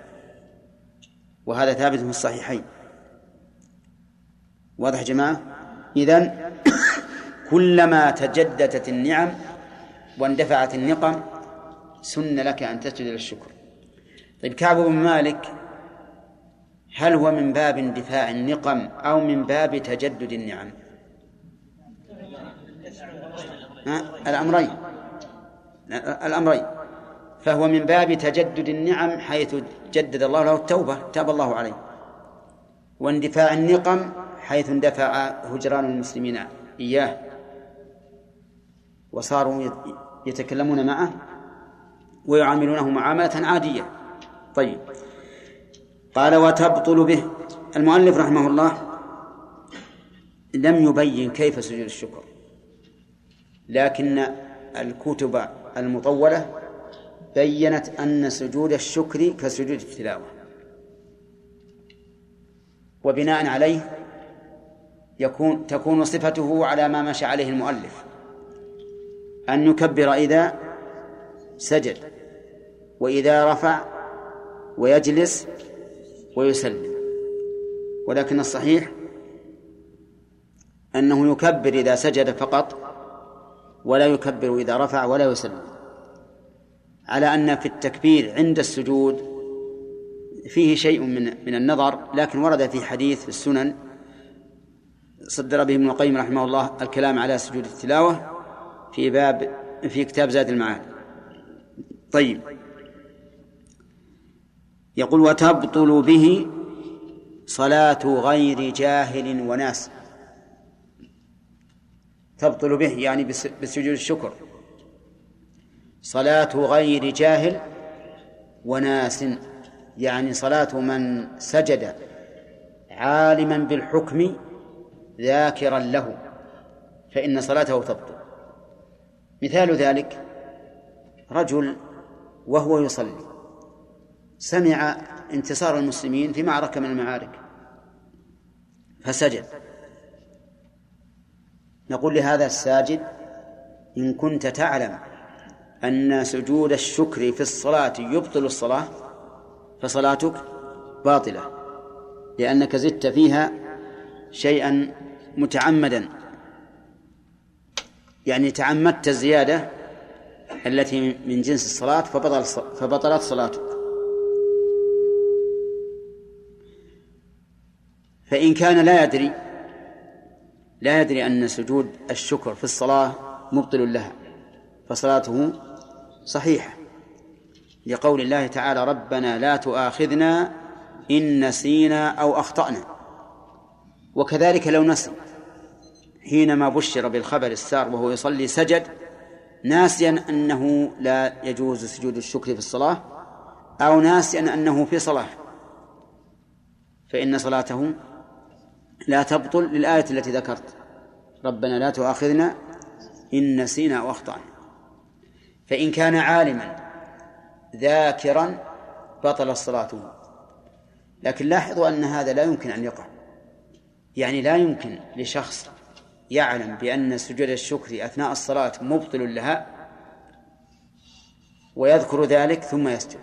وهذا ثابت في الصحيحين. واضح يا جماعة؟ إذن كلما تجددت النعم واندفعت النقم سن لك أن تسجد للشكر. طيب كعب بن مالك هل هو من باب اندفاع النقم أو من باب تجدد النعم؟ الأمرين. الأمرين. فهو من باب تجدد النعم حيث جدد الله له التوبة تاب الله عليه. واندفاع النقم حيث اندفع هجران المسلمين إياه. وصاروا يتكلمون معه ويعاملونه معاملة عادية. طيب. قال وتبطل به. المؤلف رحمه الله لم يبين كيف سجود الشكر. لكن الكتب المطولة بينت أن سجود الشكر كسجود التلاوة. وبناء عليه يكون تكون صفته على ما مشى عليه المؤلف. أن يكبر إذا سجد وإذا رفع ويجلس ويسلم. ولكن الصحيح أنه يكبر إذا سجد فقط ولا يكبر إذا رفع ولا يسلم. على أن في التكبير عند السجود فيه شيء من من النظر لكن ورد في حديث في السنن صدر به ابن القيم رحمه الله الكلام على سجود التلاوة في باب في كتاب زاد المعاد. طيب. يقول وتبطل به صلاة غير جاهل وناس. تبطل به يعني بسجود الشكر. صلاة غير جاهل وناس يعني صلاة من سجد عالما بالحكم ذاكرا له فإن صلاته تبطل. مثال ذلك رجل وهو يصلي سمع انتصار المسلمين في معركة من المعارك فسجد. نقول لهذا الساجد إن كنت تعلم أن سجود الشكر في الصلاة يبطل الصلاة فصلاتك باطلة لأنك زدت فيها شيئا متعمدا. يعني تعمدت الزيادة التي من جنس الصلاة فبطل فبطلت صلاتك. فإن كان لا يدري لا يدري أن سجود الشكر في الصلاة مبطل لها فصلاته صحيحة. لقول الله تعالى ربنا لا تؤاخذنا إن نسينا أو أخطأنا وكذلك لو نسي حينما بشر بالخبر السار وهو يصلي سجد ناسيا أنه لا يجوز سجود الشكر في الصلاة أو ناسيا أنه في صلاة فإن صلاته لا تبطل للآية التي ذكرت. ربنا لا تؤاخذنا إن نسينا أو أخطأنا فإن كان عالما ذاكرا بطل صلاته لكن لاحظوا أن هذا لا يمكن أن يقع. يعني لا يمكن لشخص يعلم بأن سجود الشكر أثناء الصلاة مبطل لها ويذكر ذلك ثم يسجد.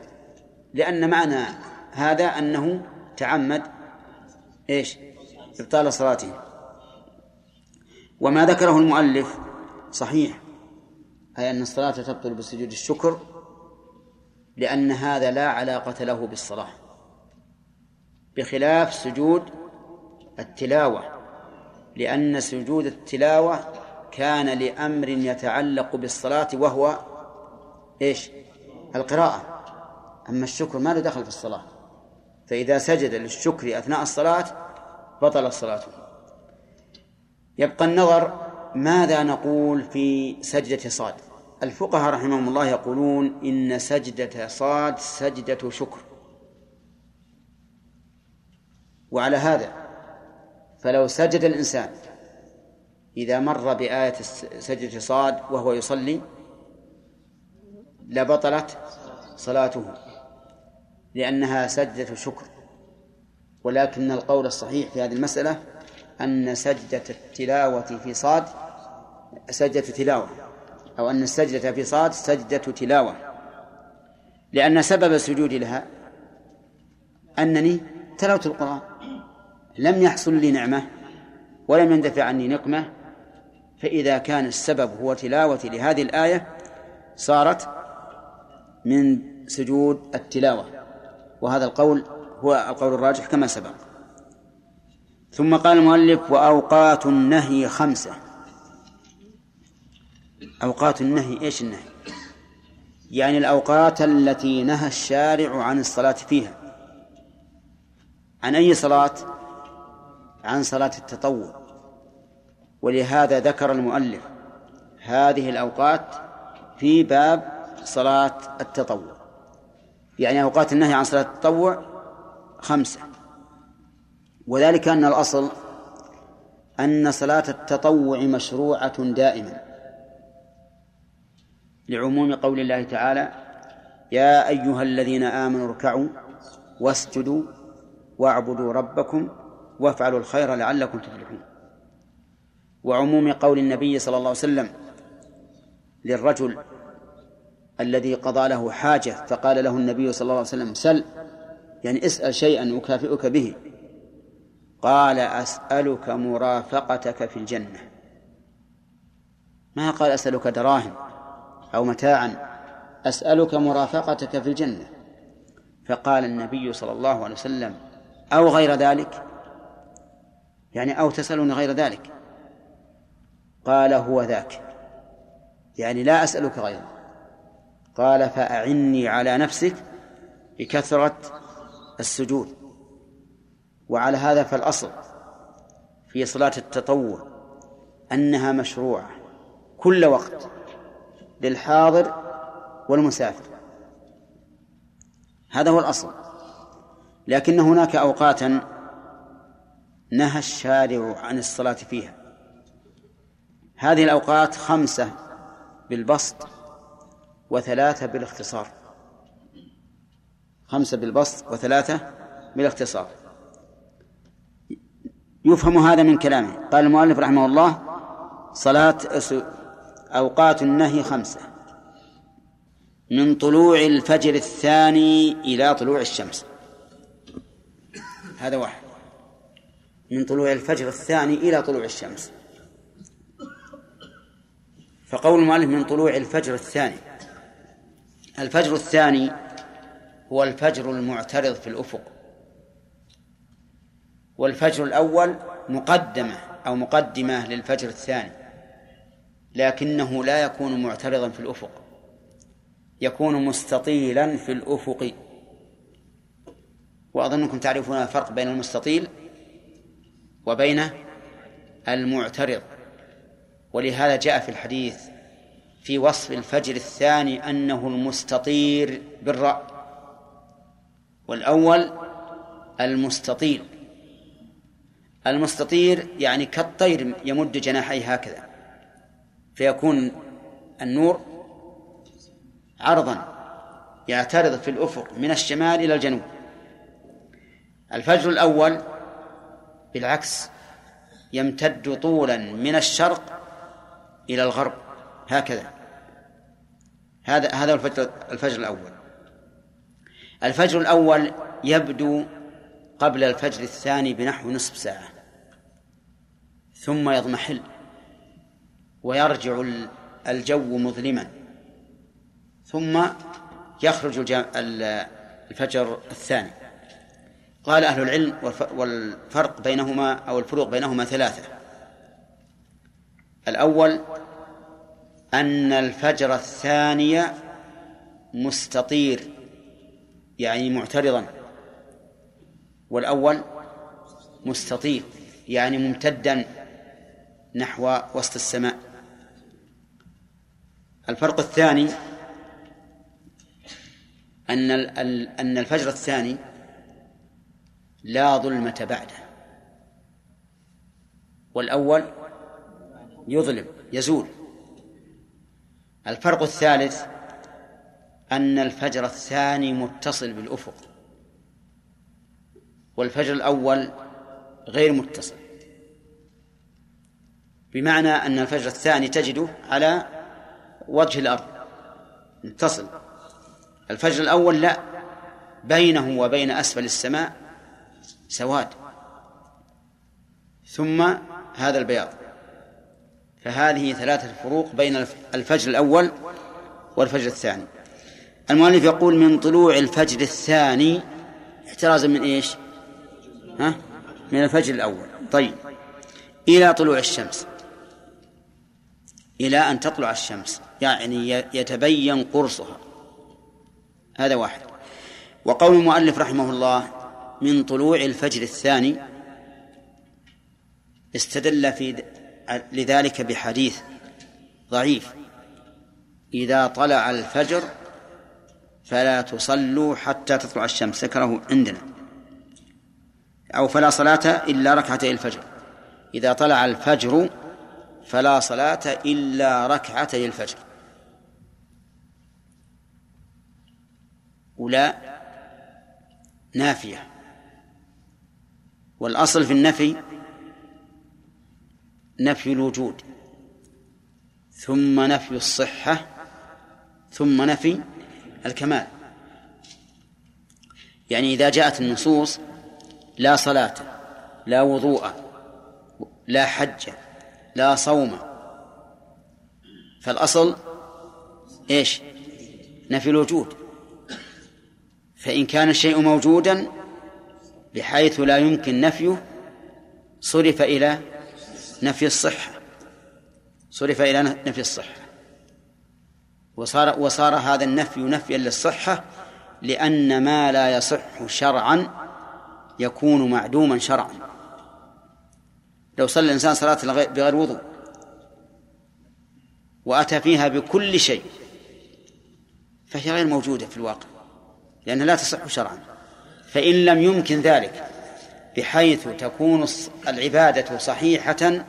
لأن معنى هذا أنه تعمد إيش؟ إبطال صلاته. وما ذكره المؤلف صحيح أي أن الصلاة تبطل بسجود الشكر لأن هذا لا علاقة له بالصلاة بخلاف سجود التلاوة لأن سجود التلاوة كان لأمر يتعلق بالصلاة وهو إيش؟ القراءة. أما الشكر ما له دخل في الصلاة. فإذا سجد للشكر أثناء الصلاة بطل صلاته يبقى النظر ماذا نقول في سجدة صاد؟ الفقهاء رحمهم الله يقولون إن سجدة صاد سجدة شكر. وعلى هذا فلو سجد الإنسان إذا مر بآية سجدة صاد وهو يصلي لبطلت صلاته لأنها سجدة شكر. ولكن القول الصحيح في هذه المسألة أن سجدة التلاوة في صاد سجدة تلاوة أو أن السجدة في صاد سجدة تلاوة. لأن سبب السجود لها أنني تلوت القرآن لم يحصل لي نعمة ولم يندفع عني نقمة فإذا كان السبب هو تلاوة لهذه الآية صارت من سجود التلاوة. وهذا القول هو القول الراجح كما سبق. ثم قال المؤلف وأوقات النهي خمسة. أوقات النهي إيش النهي؟ يعني الأوقات التي نهى الشارع عن الصلاة فيها. عن أي صلاة؟ عن صلاة التطوع. ولهذا ذكر المؤلف هذه الأوقات في باب صلاة التطوع. يعني أوقات النهي عن صلاة التطوع خمسة. وذلك أن الأصل أن صلاة التطوع مشروعة دائما. لعموم قول الله تعالى يا أيها الذين آمنوا اركعوا واسجدوا واعبدوا ربكم وافعلوا الخير لعلكم تفلحون. وعموم قول النبي صلى الله عليه وسلم للرجل الذي قضى له حاجة فقال له النبي صلى الله عليه وسلم سل. يعني اسأل شيئا أكافئك به. قال أسألك مرافقتك في الجنة. ما قال أسألك دراهم أو متاعا أسألك مرافقتك في الجنة. فقال النبي صلى الله عليه وسلم أو غير ذلك؟ يعني أو تسألني غير ذلك؟ قال هو ذاك. يعني لا أسألك غيره. قال فأعني على نفسك بكثرة السجود. وعلى هذا فالأصل في صلاة التطوع أنها مشروعة كل وقت للحاضر والمسافر. هذا هو الأصل. لكن هناك أوقاتا نهى الشارع عن الصلاة فيها. هذه الأوقات خمسة بالبسط وثلاثة بالاختصار. خمسة بالبسط وثلاثة بالاختصار. يفهم هذا من كلامه. قال المؤلف رحمه الله صلاة أوقات النهي خمسة. من طلوع الفجر الثاني إلى طلوع الشمس. هذا واحد. من طلوع الفجر الثاني إلى طلوع الشمس. فقول المؤلف من طلوع الفجر الثاني. الفجر الثاني هو الفجر المعترض في الأفق. والفجر الأول مقدمة أو مقدمة للفجر الثاني لكنه لا يكون معترضا في الأفق. يكون مستطيلا في الأفق. وأظنكم تعرفون الفرق بين المستطيل وبين المعترض. ولهذا جاء في الحديث في وصف الفجر الثاني أنه المستطير بالراء والأول المستطيل المستطير يعني كالطير يمد جناحيه هكذا فيكون النور عرضا يعترض في الأفق من الشمال إلى الجنوب. الفجر الأول بالعكس يمتد طولا من الشرق إلى الغرب هكذا. هذا هذا الفجر الفجر الأول. الفجر الأول يبدو قبل الفجر الثاني بنحو نصف ساعة ثم يضمحل ويرجع الجو مظلما ثم يخرج الفجر الثاني. قال أهل العلم والفرق بينهما أو الفروق بينهما ثلاثة. الأول أن الفجر الثاني مستطير يعني معترضا. والأول مستطيل يعني ممتدا نحو وسط السماء. الفرق الثاني أن أن الفجر الثاني لا ظلمة بعده. والأول يظلم يزول. الفرق الثالث أن الفجر الثاني متصل بالأفق والفجر الأول غير متصل. بمعنى أن الفجر الثاني تجده على وجه الأرض متصل. الفجر الأول لا بينه وبين أسفل السماء سواد. ثم هذا البياض. فهذه ثلاثة فروق بين الفجر الأول والفجر الثاني. المؤلف يقول من طلوع الفجر الثاني احترازا من إيش؟ ها؟ من الفجر الأول. طيب. إلى طلوع الشمس. إلى أن تطلع الشمس. يعني يتبين قرصها. هذا واحد. وقول المؤلف رحمه الله من طلوع الفجر الثاني استدل في لذلك بحديث ضعيف. إذا طلع الفجر فلا تصلوا حتى تطلع الشمس. ذكره عندنا. أو فلا صلاة إلا ركعتي الفجر. إذا طلع الفجر فلا صلاة إلا ركعتي الفجر. ولا نافية. والأصل في النفي نفي الوجود. ثم نفي الصحة. ثم نفي الكمال. يعني إذا جاءت النصوص لا صلاة لا وضوء لا حج لا صوم. فالأصل إيش؟ نفي الوجود. فإن كان الشيء موجودا بحيث لا يمكن نفيه صرف إلى نفي الصحة. صرف إلى نفي الصحة. وصار وصار هذا النفي نفيا للصحة لأن ما لا يصح شرعا يكون معدوما شرعا. لو صلى الإنسان صلاة بغير وضوء وأتى فيها بكل شيء فهي غير موجودة في الواقع لأنها لا تصح شرعا. فإن لم يمكن ذلك بحيث تكون العبادة صحيحة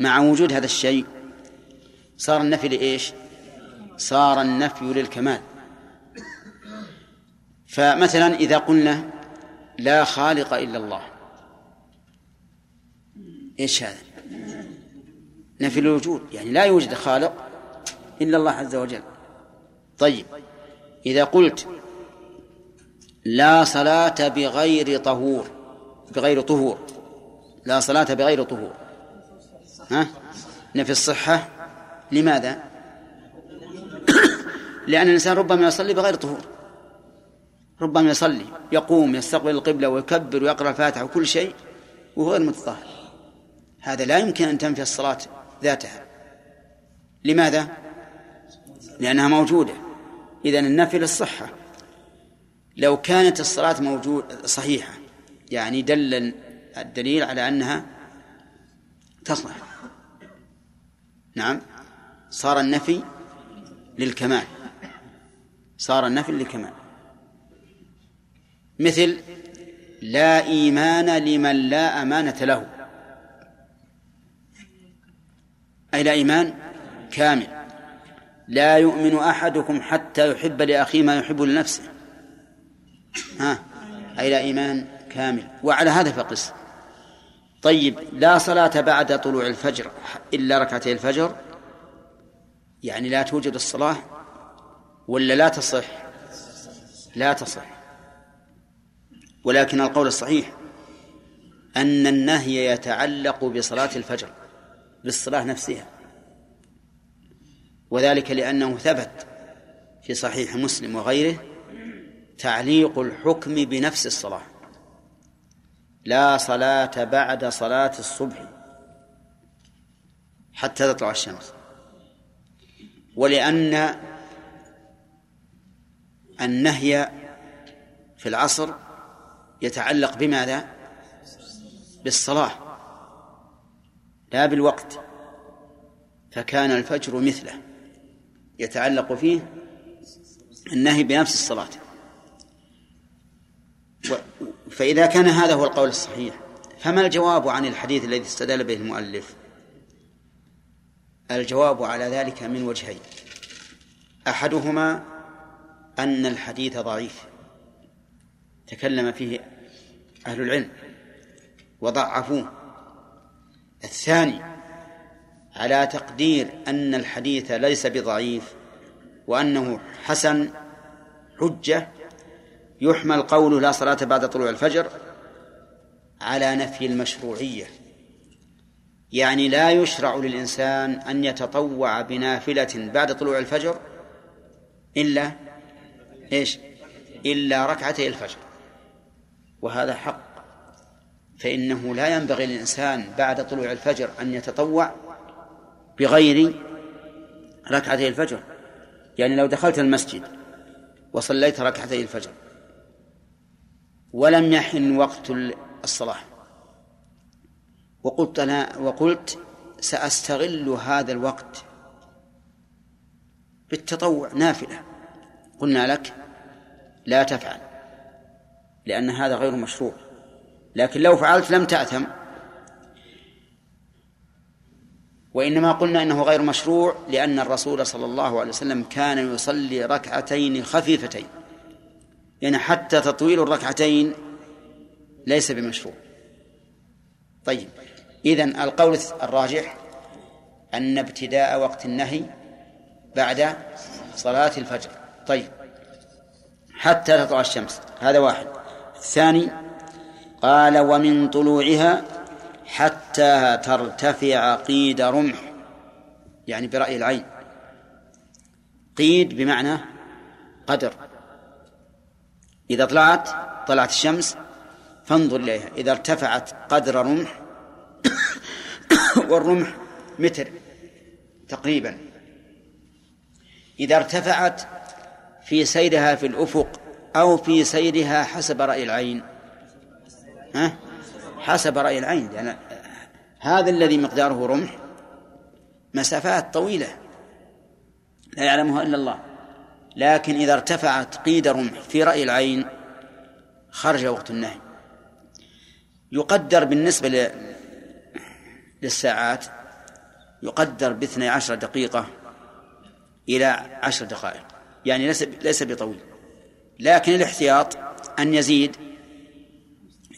مع وجود هذا الشيء صار النفي لإيش؟ صار النفي للكمال. فمثلا إذا قلنا لا خالق إلا الله إيش هذا؟ نفي الوجود يعني لا يوجد خالق إلا الله عز وجل. طيب إذا قلت لا صلاة بغير طهور بغير طهور لا صلاة بغير طهور ها؟ نفي الصحة لماذا؟ لأن الإنسان ربما يصلي بغير طهور. ربما يصلي يقوم يستقبل القبلة ويكبر ويقرأ الفاتحة وكل شيء وهو غير متطهر. هذا لا يمكن أن تنفي الصلاة ذاتها. لماذا؟ لأنها موجودة. إذن النفي للصحة. لو كانت الصلاة موجود صحيحة يعني دل الدليل على أنها تصلح. نعم. صار النفي للكمال. صار النفي للكمال مثل لا إيمان لمن لا أمانة له. أي لا إيمان كامل. لا يؤمن أحدكم حتى يحب لأخيه ما يحب لنفسه. ها؟ أي لا إيمان كامل. وعلى هذا فقس طيب لا صلاة بعد طلوع الفجر إلا ركعتي الفجر. يعني لا توجد الصلاة ولا لا تصح؟ لا تصح. ولكن القول الصحيح أن النهي يتعلق بصلاة الفجر بالصلاة نفسها. وذلك لأنه ثبت في صحيح مسلم وغيره تعليق الحكم بنفس الصلاة. لا صلاة بعد صلاة الصبح حتى تطلع الشمس. ولأن النهي في العصر يتعلق بماذا؟ بالصلاة لا بالوقت. فكان الفجر مثله يتعلق فيه النهي بنفس الصلاة. فإذا كان هذا هو القول الصحيح فما الجواب عن الحديث الذي استدل به المؤلف؟ الجواب على ذلك من وجهين. أحدهما أن الحديث ضعيف. تكلم فيه أهل العلم وضعفوه. الثاني على تقدير أن الحديث ليس بضعيف وأنه حسن حجة يحمل قوله لا صلاة بعد طلوع الفجر على نفي المشروعية. يعني لا يشرع للإنسان أن يتطوع بنافلة بعد طلوع الفجر إلا إيش؟ إلا ركعتي الفجر. وهذا حق. فإنه لا ينبغي للإنسان بعد طلوع الفجر أن يتطوع بغير ركعتي الفجر. يعني لو دخلت المسجد وصليت ركعتي الفجر ولم يحن وقت الصلاة وقلت أنا وقلت سأستغل هذا الوقت بالتطوع نافلة. قلنا لك لا تفعل لأن هذا غير مشروع. لكن لو فعلت لم تأثم. وإنما قلنا إنه غير مشروع لأن الرسول صلى الله عليه وسلم كان يصلي ركعتين خفيفتين. يعني حتى تطويل الركعتين ليس بمشروع. طيب إذن القول الراجح أن ابتداء وقت النهي بعد صلاة الفجر. طيب. حتى تطلع الشمس. هذا واحد. الثاني قال ومن طلوعها حتى ترتفع قيد رمح. يعني برأي العين. قيد بمعنى قدر. إذا طلعت طلعت الشمس فانظر إليها. إذا ارتفعت قدر رمح والرمح متر تقريبا. إذا ارتفعت في سيرها في الأفق أو في سيرها حسب رأي العين. ها؟ حسب رأي العين. لأن هذا الذي مقداره رمح. مسافات طويلة. لا يعلمها إلا الله. لكن إذا ارتفعت قيد رمح في رأي العين خرج وقت النهي. يقدر بالنسبة للساعات يقدر باثني عشر دقيقة إلى عشر دقائق. يعني ليس ليس بطويل. لكن الاحتياط أن يزيد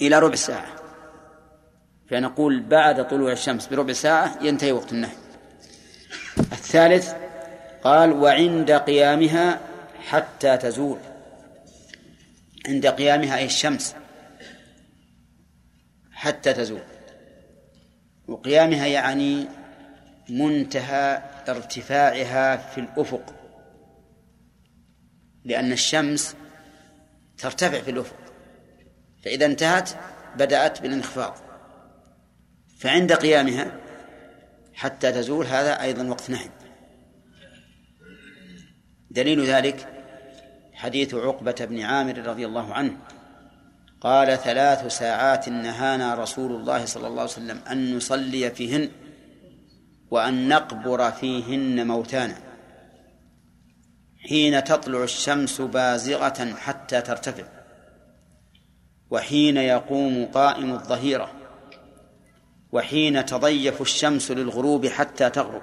إلى ربع ساعة. فنقول بعد طلوع الشمس بربع ساعة ينتهي وقت النهي. الثالث قال وعند قيامها حتى تزول. عند قيامها أي الشمس حتى تزول. وقيامها يعني منتهى ارتفاعها في الأفق. لأن الشمس ترتفع في الأفق. فإذا انتهت بدأت بالانخفاض. فعند قيامها حتى تزول هذا أيضا وقت نهي دليل ذلك حديث عقبة بن عامر رضي الله عنه. قال ثلاث ساعات نهانا رسول الله صلى الله عليه وسلم أن نصلي فيهن وأن نقبر فيهن موتانا. حين تطلع الشمس بازغة حتى ترتفع وحين يقوم قائم الظهيرة وحين تضيف الشمس للغروب حتى تغرب.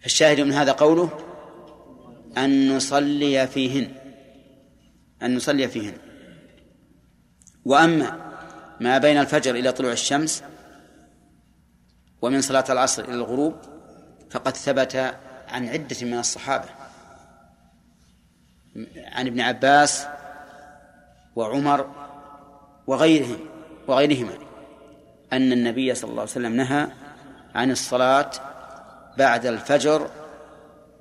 فالشاهد من هذا قوله؟ أن نصلي فيهن أن نصلي فيهن. وأما ما بين الفجر إلى طلوع الشمس ومن صلاة العصر إلى الغروب فقد ثبت عن عدة من الصحابة. عن ابن عباس وعمر وغيرهم وغيرهما. أن النبي صلى الله عليه وسلم نهى عن الصلاة بعد الفجر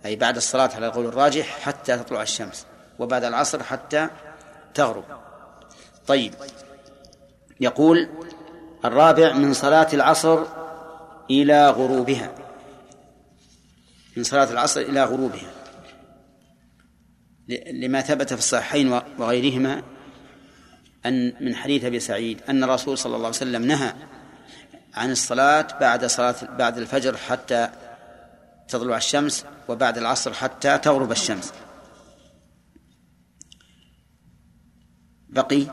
أي بعد الصلاة على القول الراجح حتى تطلع الشمس وبعد العصر حتى تغرب. طيب يقول الرابع من صلاة العصر إلى غروبها. من صلاة العصر إلى غروبها. لما ثبت في الصحيحين وغيرهما أن من حديث أبي سعيد أن الرسول صلى الله عليه وسلم نهى عن الصلاة بعد صلاة بعد الفجر حتى تطلع الشمس وبعد العصر حتى تغرب الشمس. بقي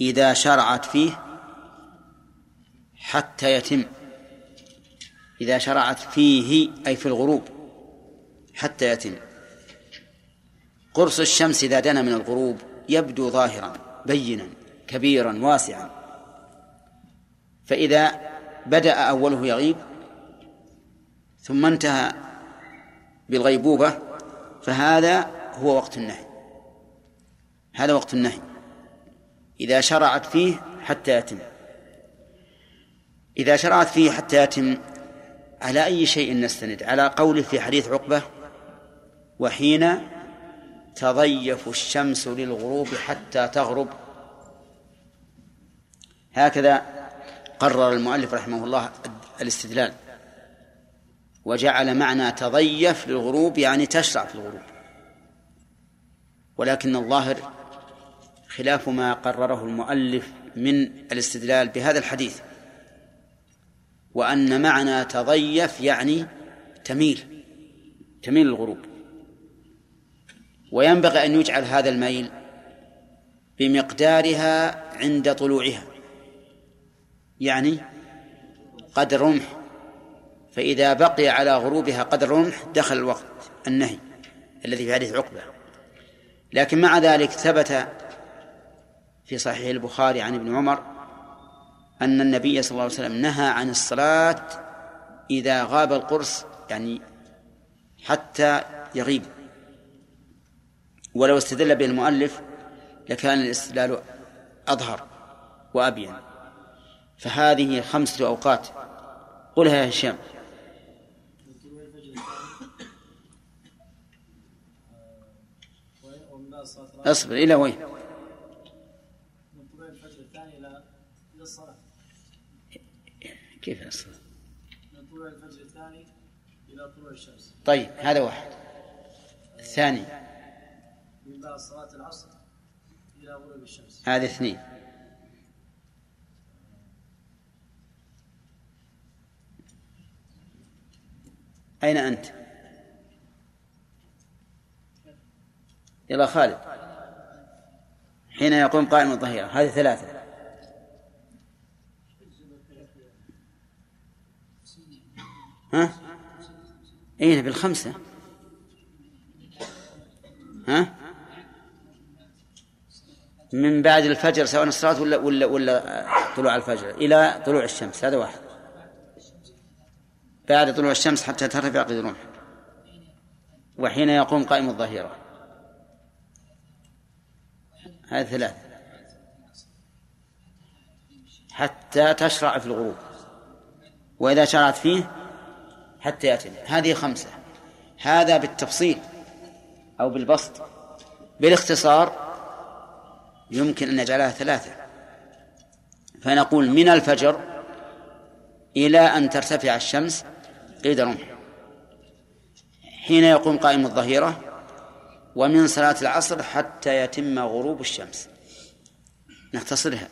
إذا شرعت فيه حتى يتم. إذا شرعت فيه أي في الغروب حتى يتم قرص الشمس إذا دنا من الغروب يبدو ظاهرا بينا كبيرا واسعا. فإذا بدأ أوله يغيب ثم انتهى بالغيبوبة فهذا هو وقت النهي. هذا وقت النهي. إذا شرعت فيه حتى يتم إذا شرعت فيه حتى يتم على أي شيء نستند؟ على قوله في حديث عقبة وحين تضيف الشمس للغروب حتى تغرب. هكذا قرر المؤلف رحمه الله الاستدلال. وجعل معنى تضيف للغروب يعني تشرع في الغروب. ولكن الظاهر خلاف ما قرره المؤلف من الاستدلال بهذا الحديث. وأن معنى تضيف يعني تميل تميل الغروب. وينبغي أن يجعل هذا الميل بمقدارها عند طلوعها. يعني قدر رمح. فإذا بقي على غروبها قدر رمح دخل الوقت النهي الذي في حديث عقبة. لكن مع ذلك ثبت في صحيح البخاري عن ابن عمر أن النبي صلى الله عليه وسلم نهى عن الصلاة إذا غاب القرص يعني حتى يغيب. ولو استدل به المؤلف لكان الاستدلال أظهر وأبين. فهذه خمسة أوقات. قلها يا هشام. اصبر إلى وين؟ من طلوع الفجر الثاني إلى الصلاة. كيف أصبر من طلوع الفجر الثاني إلى طلوع الشمس طيب هذا واحد. الثاني. من بعد صلاة العصر إلى غروب الشمس هذا اثنين. أين أنت؟ يلا خالد. حين يقوم قائم الظهيرة. هذه ثلاثة. ها؟ أين بالخمسة ها؟ من بعد الفجر سواء الصلاة ولا ولا ولا طلوع الفجر إلى طلوع الشمس. هذا واحد. بعد طلوع الشمس حتى ترتفع قيد الرمح وحين يقوم قائم الظهيرة. هذه ثلاث. حتى تشرع في الغروب. وإذا شرعت فيه حتى يأتي. هذه خمسة. هذا بالتفصيل أو بالبسط. بالاختصار يمكن أن نجعلها ثلاثة. فنقول من الفجر إلى أن ترتفع الشمس قيد رمح حين يقوم قائم الظهيرة ومن صلاة العصر حتى يتم غروب الشمس. نختصرها.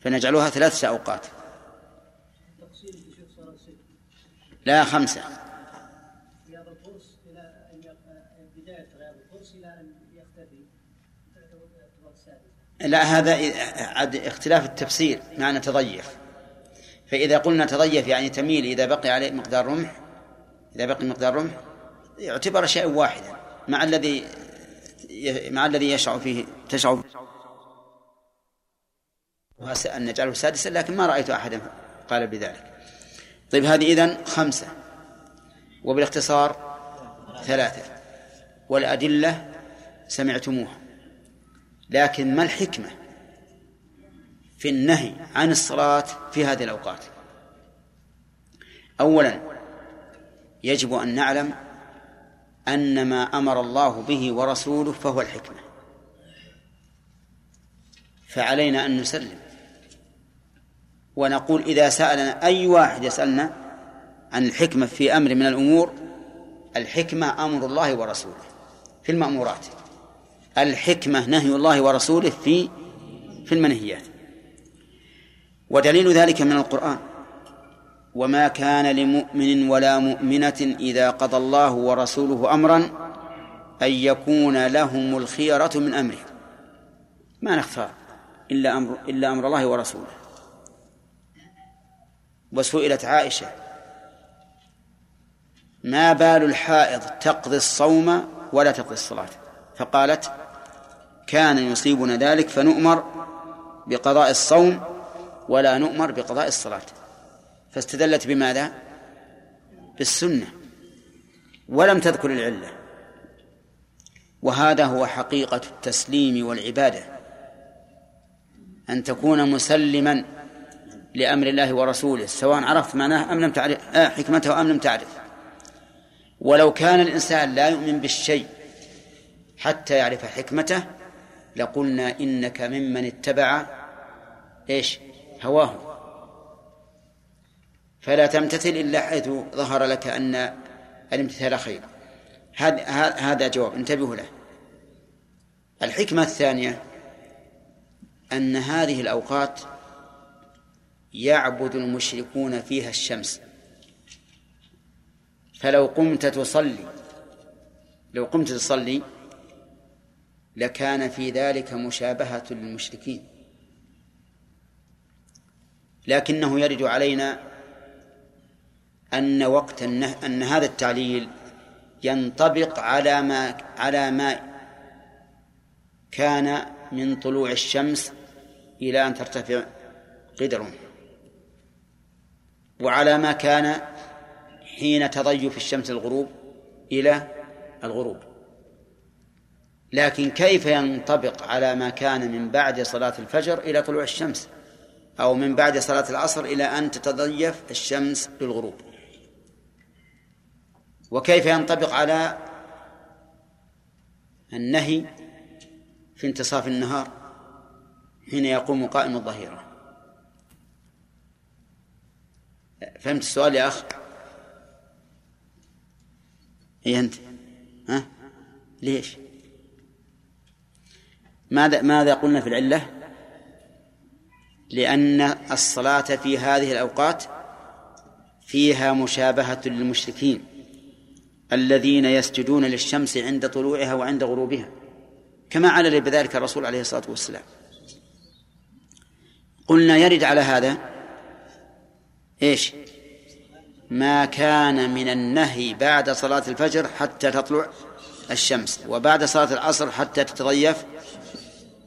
فنجعلها ثلاثة أوقات. لا خمسة. رياض القرص إلى أن يق- بداية رياض القرص إلى أن يختفي لا هذا عد اختلاف التفسير معنى تضيف. فإذا قلنا تضيف يعني تميل إذا بقي عليه مقدار رمح إذا بقي مقدار رمح يعتبر شيئا واحدا مع الذي مع الذي يشع فيه تشع أن نجعله سادسا لكن ما رأيت أحدا قال بذلك. طيب هذه إذن خمسة وبالاختصار ثلاثة. والأدلة سمعتموها لكن ما الحكمة في النهي عن الصلاة في هذه الأوقات؟ أولا يجب أن نعلم أن ما أمر الله به ورسوله فهو الحكمة. فعلينا أن نسلم. ونقول إذا سألنا أي واحد يسألنا عن الحكمة في أمر من الأمور الحكمة أمر الله ورسوله في المأمورات. الحكمة نهي الله ورسوله في في المنهيات. ودليل ذلك من القرآن. وما كان لمؤمن ولا مؤمنة إذا قضى الله ورسوله أمرا أن يكون لهم الخيرة من أمرهم ما نختار إلا أمر إلا أمر الله ورسوله. وسئلت عائشة ما بال الحائض تقضي الصوم ولا تقضي الصلاة فقالت كان يصيبنا ذلك فنؤمر بقضاء الصوم ولا نؤمر بقضاء الصلاة فاستدلت بماذا؟ بالسنة ولم تذكر العلة وهذا هو حقيقة التسليم والعبادة أن تكون مسلما لأمر الله ورسوله سواء عرفت معناه أم لم تعرف آه حكمته أم لم تعرف. ولو كان الإنسان لا يؤمن بالشيء حتى يعرف حكمته لقلنا إنك ممن اتبع إيش؟ هواه. فلا تمتثل إلا حيث ظهر لك أن الامتثال خير. هذا هذا جواب انتبهوا له. الحكمة الثانية أن هذه الأوقات يعبد المشركون فيها الشمس فلو قمت تصلي لو قمت تصلي لكان في ذلك مشابهة للمشركين لكنه يرد علينا أن وقت. أن هذا التعليل ينطبق على ما على ما كان من طلوع الشمس إلى أن ترتفع قدر وعلى ما كان حين تضيف الشمس الغروب إلى الغروب. لكن كيف ينطبق على ما كان من بعد صلاة الفجر إلى طلوع الشمس؟ أو من بعد صلاة العصر إلى أن تتضيف الشمس للغروب وكيف ينطبق على النهي في انتصاف النهار حين يقوم قائم الظهيرة؟ فهمت السؤال يا أخ؟ إيه أنت ها؟ ليش؟ ماذا ماذا قلنا في العلة؟ لأن الصلاة في هذه الأوقات فيها مشابهة للمشركين الذين يسجدون للشمس عند طلوعها وعند غروبها كما علل بذلك الرسول عليه الصلاة والسلام قلنا يرد على هذا إيش؟ ما كان من النهي بعد صلاة الفجر حتى تطلع الشمس وبعد صلاة العصر حتى تتضيف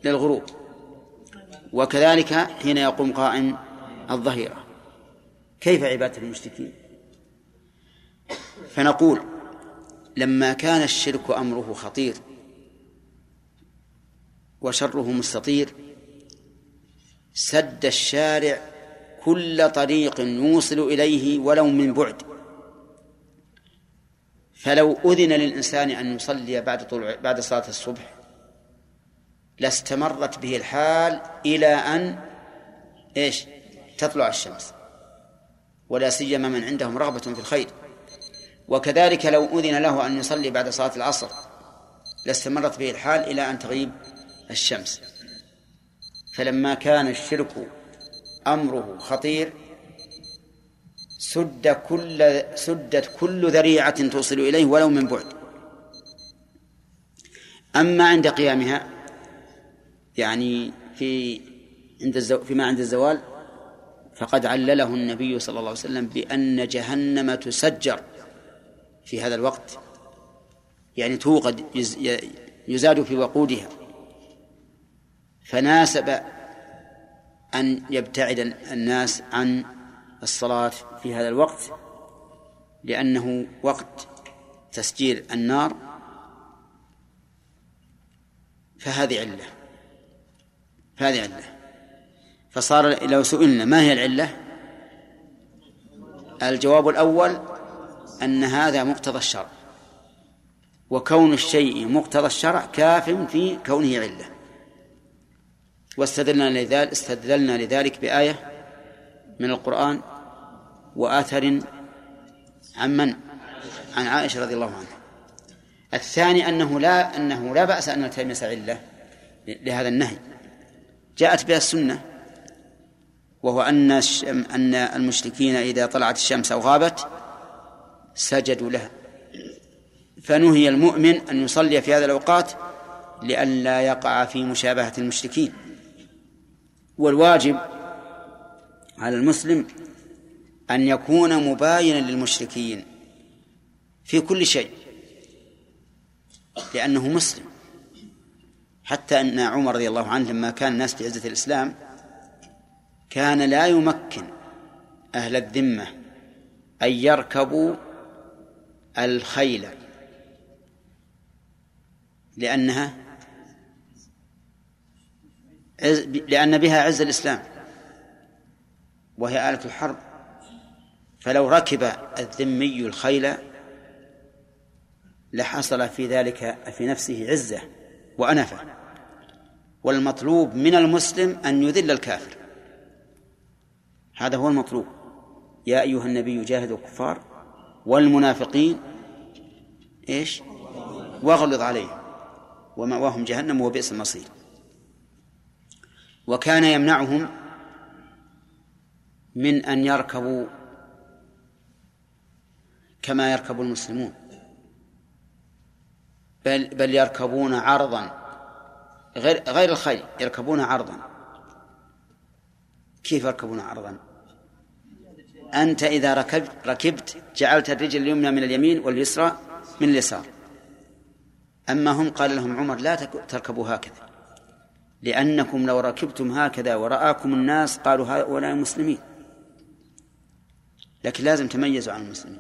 للغروب. وكذلك حين يقوم قائم الظهيرة. كيف عبادة المشركين؟ فنقول لما كان الشرك أمره خطير وشره مستطير سد الشارع كل طريق يوصل إليه ولو من بعد. فلو أذن للإنسان أن يصلي بعد طلوع بعد صلاة الصبح لاستمرت به الحال إلى أن إيش؟ تطلع الشمس. ولا سيما من عندهم رغبة في الخير. وكذلك لو أذن له أن يصلي بعد صلاة العصر لاستمرت به الحال إلى أن تغيب الشمس. فلما كان الشرك أمره خطير. سد كل سدت كل ذريعة توصل إليه ولو من بعد. أما عند قيامها يعني في عند الزو... فيما عند الزوال فقد علله النبي صلى الله عليه وسلم بأن جهنم تسجر في هذا الوقت. يعني توقد يزاد في وقودها. فناسب أن يبتعد الناس عن الصلاة في هذا الوقت لأنه وقت تسجيل النار فهذه علة فهذه علة. فصار لو سئلنا ما هي العلة؟ الجواب الأول أن هذا مقتضى الشرع وكون الشيء مقتضى الشرع كاف في كونه علة. واستدلنا لذلك استدللنا لذلك بآية من القرآن وآثر عن من؟ عن عائشة رضي الله عنها. الثاني أنه لا أنه لا بأس أن نلتمس علة لهذا النهي. جاءت بها السنة وهو أن أن المشركين إذا طلعت الشمس أو غابت سجدوا لها. فنهي المؤمن أن يصلي في هذه الأوقات لئلا يقع في مشابهة المشركين. والواجب على المسلم أن يكون مباينا للمشركين في كل شيء لأنه مسلم. حتى أن عمر رضي الله عنه لما كان الناس في عزة الإسلام كان لا يمكن أهل الذمة أن يركبوا الخيل لأنها لأن بها عز الإسلام وهي آلة الحرب. فلو ركب الذمي الخيل لحصل في ذلك في نفسه عزة وأنفة. والمطلوب من المسلم أن يذل الكافر. هذا هو المطلوب. يا أيها النبي جاهد الكفار والمنافقين إيش؟ واغلظ عليهم ومأواهم جهنم وبئس المصير. وكان يمنعهم من أن يركبوا كما يركب المسلمون. بل بل يركبون عرضا غير غير الخيل يركبون عرضا. كيف يركبون عرضا؟ أنت إذا ركبت ركبت جعلت الرجل اليمنى من اليمين واليسرى من اليسار. أما هم قال لهم عمر لا تركبوا هكذا. لأنكم لو ركبتم هكذا ورآكم الناس قالوا هؤلاء مسلمين. لكن لازم تميزوا عن المسلمين.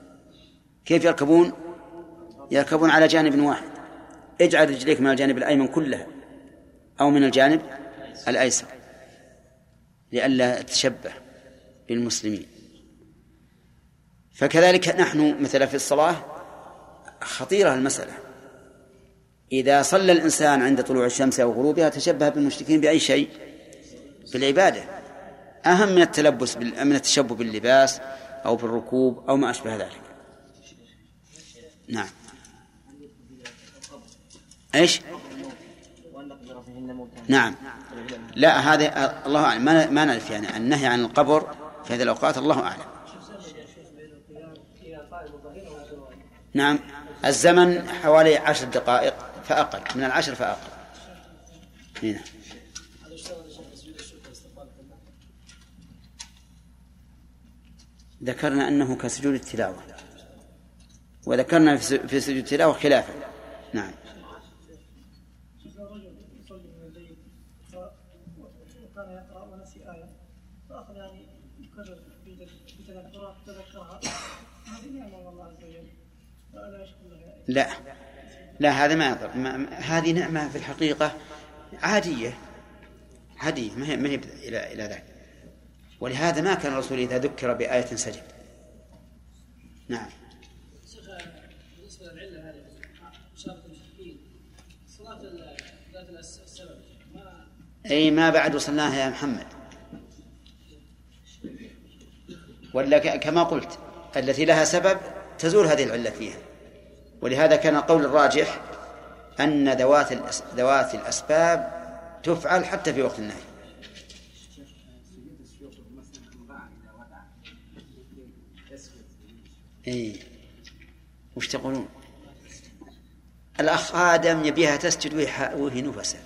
كيف يركبون؟ يركبون على جانب واحد. اجعل رجليك من الجانب الأيمن كلها أو من الجانب الأيسر لئلا تشبه بالمسلمين. فكذلك نحن مثلا في الصلاة خطيرة المسألة. إذا صلى الإنسان عند طلوع الشمس أو غروبها تشبه بالمشركين بأي شيء؟ بالعبادة. أهم من التلبس. من التشبه باللباس أو بالركوب أو ما أشبه ذلك. نعم. إيش؟ نعم. لا هذا الله أعلم. ما ما نعرف يعني النهي عن القبر في هذه الأوقات الله أعلم. نعم. الزمن حوالي عشر دقائق. فأقل من العشر فأقل. هنا. ذكرنا أنه كسجود التلاوة. وذكرنا في سجود التلاوة خلافا. نعم. لا. لا هذا ما يضر ما هذه نعمة في الحقيقة عادية. عادية ما هي ما هي إلى إلى ذلك. ولهذا ما كان الرسول إذا ذكر بآية سجد نعم. شيخ بالنسبة للعلة هذه المشركين صلاة ال- ذات الس- السبب ما أي ما بعد وصلناها يا محمد. ولا كما قلت التي لها سبب تزول هذه العلة فيها. ولهذا كان القول الراجح أن ذوات ذوات الأسباب تفعل حتى في وقت النهي. إيه وش تقولون؟ الأخ آدم يبيها تسجد وهي نفسة.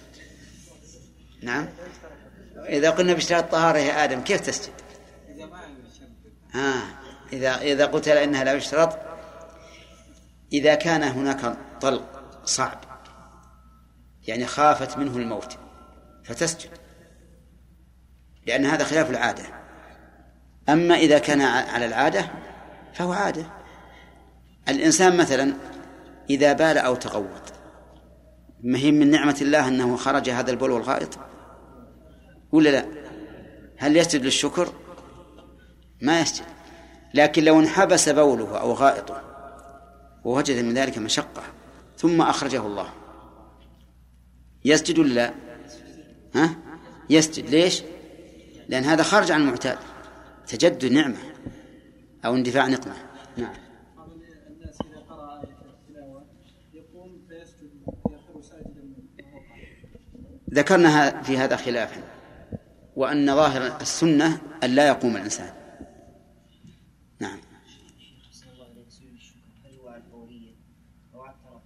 نعم. إذا قلنا باشتراط الطهارة يا آدم كيف تسجد؟ آه إذا إذا قلت لها إنها لا يشترط إذا كان هناك طلق صعب يعني خافت منه الموت فتسجد لأن هذا خلاف العادة. أما إذا كان على العادة فهو عادة. الإنسان مثلا إذا بال أو تغوط ما هي من نعمة الله أنه خرج هذا البول والغائط؟ ولا لا؟ هل يسجد للشكر؟ ما يسجد. لكن لو انحبس بوله أو غائطه ووجد من ذلك مشقة. ثم أخرجه الله. يسجد ولا لا؟ ها؟ يسجد. ليش؟ لأن هذا خارج عن المعتاد. تجدد نعمة أو اندفاع نقمة. نعم. ذكرنا في هذا خلافا وأن ظاهر السنة أن لا يقوم الإنسان نعم أحسن الله عليك سجود الشكر هل هو على الفورية أو على الطرف؟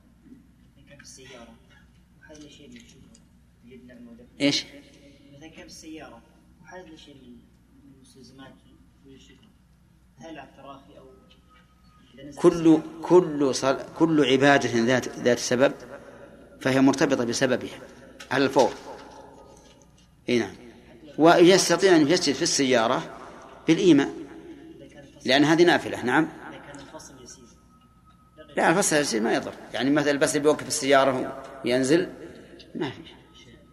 إذا كان في السيارة وحدث له شيء من الشكر يجد إيش؟ مثلا كان في السيارة وحدث له شيء من من مستلزمات سجود الشكر هل إذا نزل كل كل صل... كل عبادة ذات ذات سبب فهي مرتبطة بسببها. على الفور. إي نعم. ويستطيع أن يسجد في السيارة بالإيماء لأن هذه نافلة. نعم. الفصل يسير. لا الفصل يصير ما يضر. يعني مثلا بس اللي بيوقف السيارة وينزل ما في.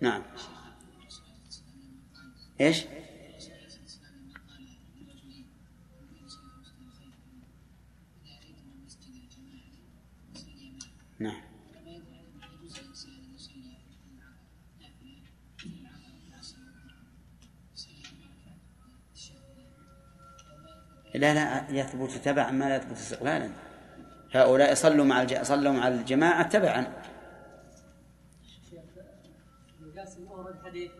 نعم. إيش؟ نعم. لا لا يثبت تبعا ما لا يثبت استقلالا. هؤلاء صلوا مع الج... صلوا مع الجماعة تبعا. ابن قاسم اورد حديث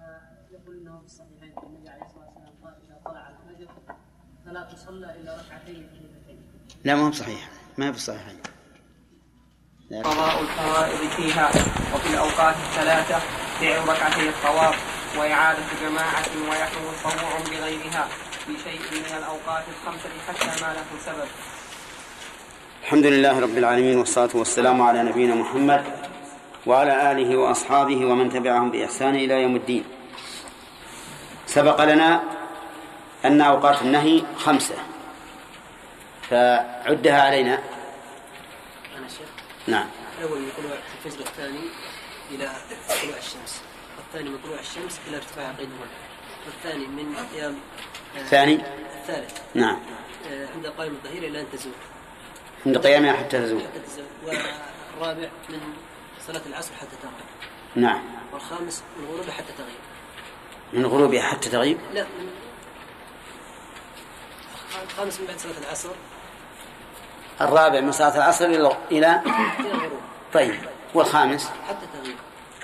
آه، يقول انه في الصحيحين أن النبي عليه الصلاه والسلام قال اذا طلع الفجر فلا تصلى إلا ركعتين لا ما هو بصحيح ما هو بصحيح لا. قضاء الفرائض فيها وفي الأوقات الثلاثة فعل ركعتي الطواف وإعادة جماعة ويحرم تطوع بغيرها في شيء من الأوقات الخمسة حتى ما له سبب. الحمد لله رب العالمين والصلاة والسلام على نبينا محمد وعلى آله وأصحابه ومن تبعهم بإحسان إلى يوم الدين. سبق لنا أن أوقات النهي خمسة. فعدها علينا. أنا شيخ. نعم. الأول من طلوع الفجر الثاني إلى طلوع الشمس. والثاني من طلوع الشمس إلى ارتفاع قيدهن والثاني من قيام آه، الثاني؟ الثالث. نعم. آه، عند قائم الظهيرة إلى أن تزول. عند قيامها حتى تزول. حتى تزول. والرابع من صلاة العصر حتى تغرب نعم. والخامس من غروبها حتى تغيب. من غروبها حتى تغيب؟ لا من الخامس من بعد صلاة العصر. الرابع من صلاة العصر إلى إلى الغروب طيب والخامس حتى تغيب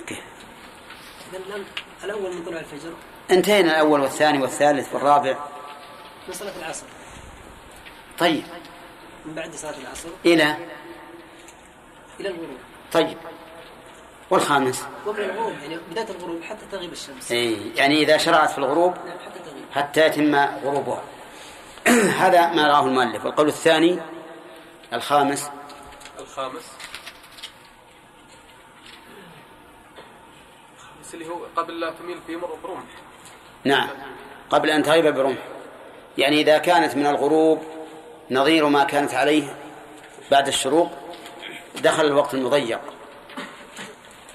كيف؟ الأول من طلوع الفجر. انتهينا الأول والثاني والثالث والرابع. من صلاة العصر. طيب. من بعد صلاة العصر. إلى إلى الغروب. طيب. والخامس؟ ومن الغروب يعني بداية الغروب حتى تغيب الشمس. أي يعني إذا شرعت في الغروب نعم حتى تغيب. حتى يتم غروبها. هذا ما رآه المؤلف. والقول الثاني الخامس. الخامس. اللي هو قبل لا تميل في مر برمح. نعم. قبل أن تغيب برمح. يعني إذا كانت من الغروب نظير ما كانت عليه بعد الشروق دخل الوقت المضيق.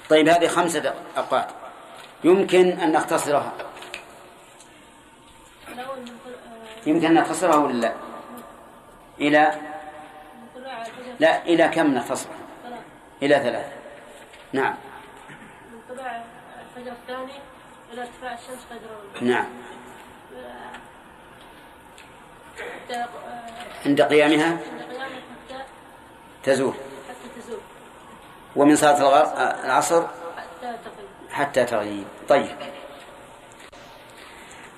طيب هذه خمسة أوقات يمكن أن نختصرها الأول من طل- آه، يمكن أن نختصرها ولا لا؟ إلى؟ لا إلى كم نختصرها ثلاث إلى ثلاثة. نعم. من طلوع الفجر الثاني إلى ارتفاع الشمس الغروب. نعم. عند قيامها؟ عند قيامه حتى تزول. حتى تزول ومن صلاة العصر؟ حتى تغيب حتى تغيب. طيب.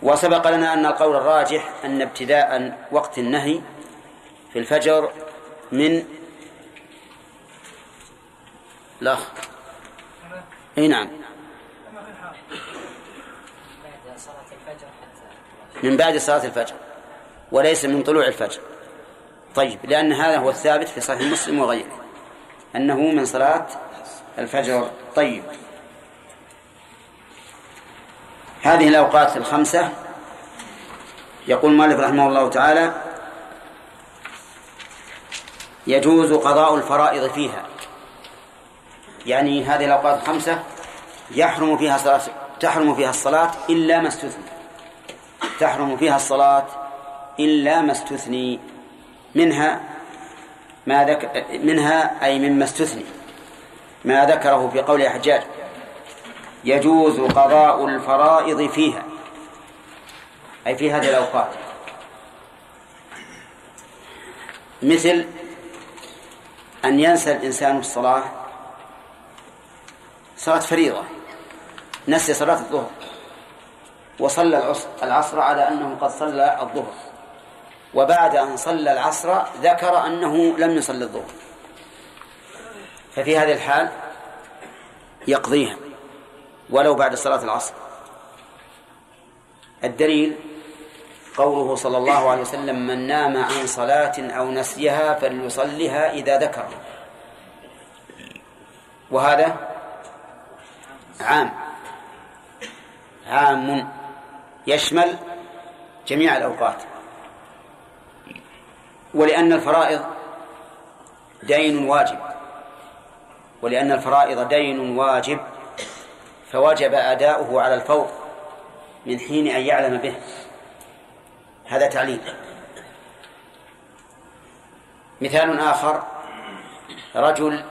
وسبق لنا أن القول الراجح أن ابتداء وقت النهي في الفجر من الأخ أي نعم. من بعد صلاة الفجر وليس من طلوع الفجر. طيب لأن هذا هو الثابت في صحيح مسلم وغيره أنه من صلاة الفجر. طيب. هذه الأوقات الخمسة. يقول المؤلف رحمه الله تعالى يجوز قضاء الفرائض فيها. يعني هذه الأوقات الخمسة يحرم فيها صلاة تحرم فيها الصلاة إلا ما استثنى تحرم فيها الصلاة إلا ما استثني. منها ما ذك منها أي مما استثني. ما ذكره في قول حجاج. يجوز قضاء الفرائض فيها. أي في هذه الأوقات. مثل أن ينسى الإنسان الصلاة صلاة فريضة نسي صلاة الظهر وصلى العص- العصر على أنه قد صلى الظهر وبعد أن صلى العصر ذكر أنه لم يصلي الظهر. ففي هذه الحال يقضيها. ولو بعد صلاة العصر. الدليل قوله صلى الله عليه وسلم من نام عن صلاة أو نسيها فليصلها إذا ذكر وهذا عام. عام يشمل جميع الأوقات. ولأن الفرائض دين واجب. ولأن الفرائض دين واجب. فوجب أداؤه على الفور من حين أن يعلم به. هذا تعليل. مثال آخر. رجل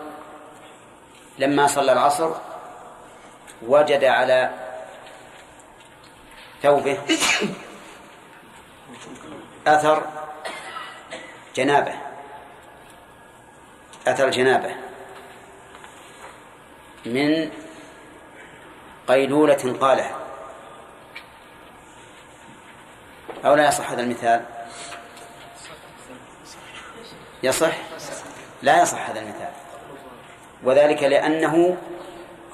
لما صلى العصر وجد على ثوبه أثر جنابة. أثر جنابة. من قيلولة قالها. أو لا يصح هذا المثال؟ يصح؟ لا يصح هذا المثال. وذلك لأنه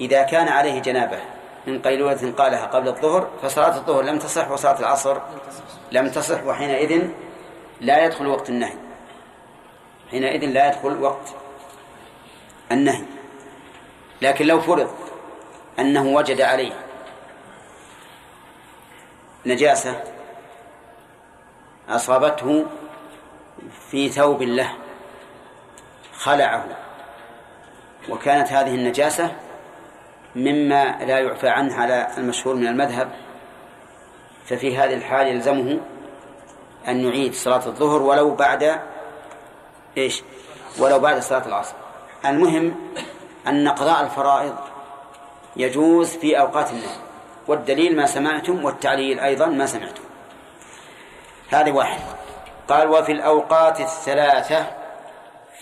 إذا كان عليه جنابة من قيلولة قالها قبل الظهر فصلاة الظهر لم تصح وصلاة العصر لم تصح وحينئذ لا يدخل وقت النهي. حينئذ لا يدخل وقت النهي. لكن لو فرض أنه وجد عليه نجاسة أصابته في ثوب له خلعه. وكانت هذه النجاسة مما لا يعفى عنه على المشهور من المذهب. ففي هذه الحال يلزمه أن يعيد صلاة الظهر ولو بعد إيش؟ ولو بعد صلاة العصر. المهم أن قضاء الفرائض يجوز في أوقات النهي. والدليل ما سمعتم والتعليل أيضا ما سمعتم. هذه واحد. قال وفي الأوقات الثلاثة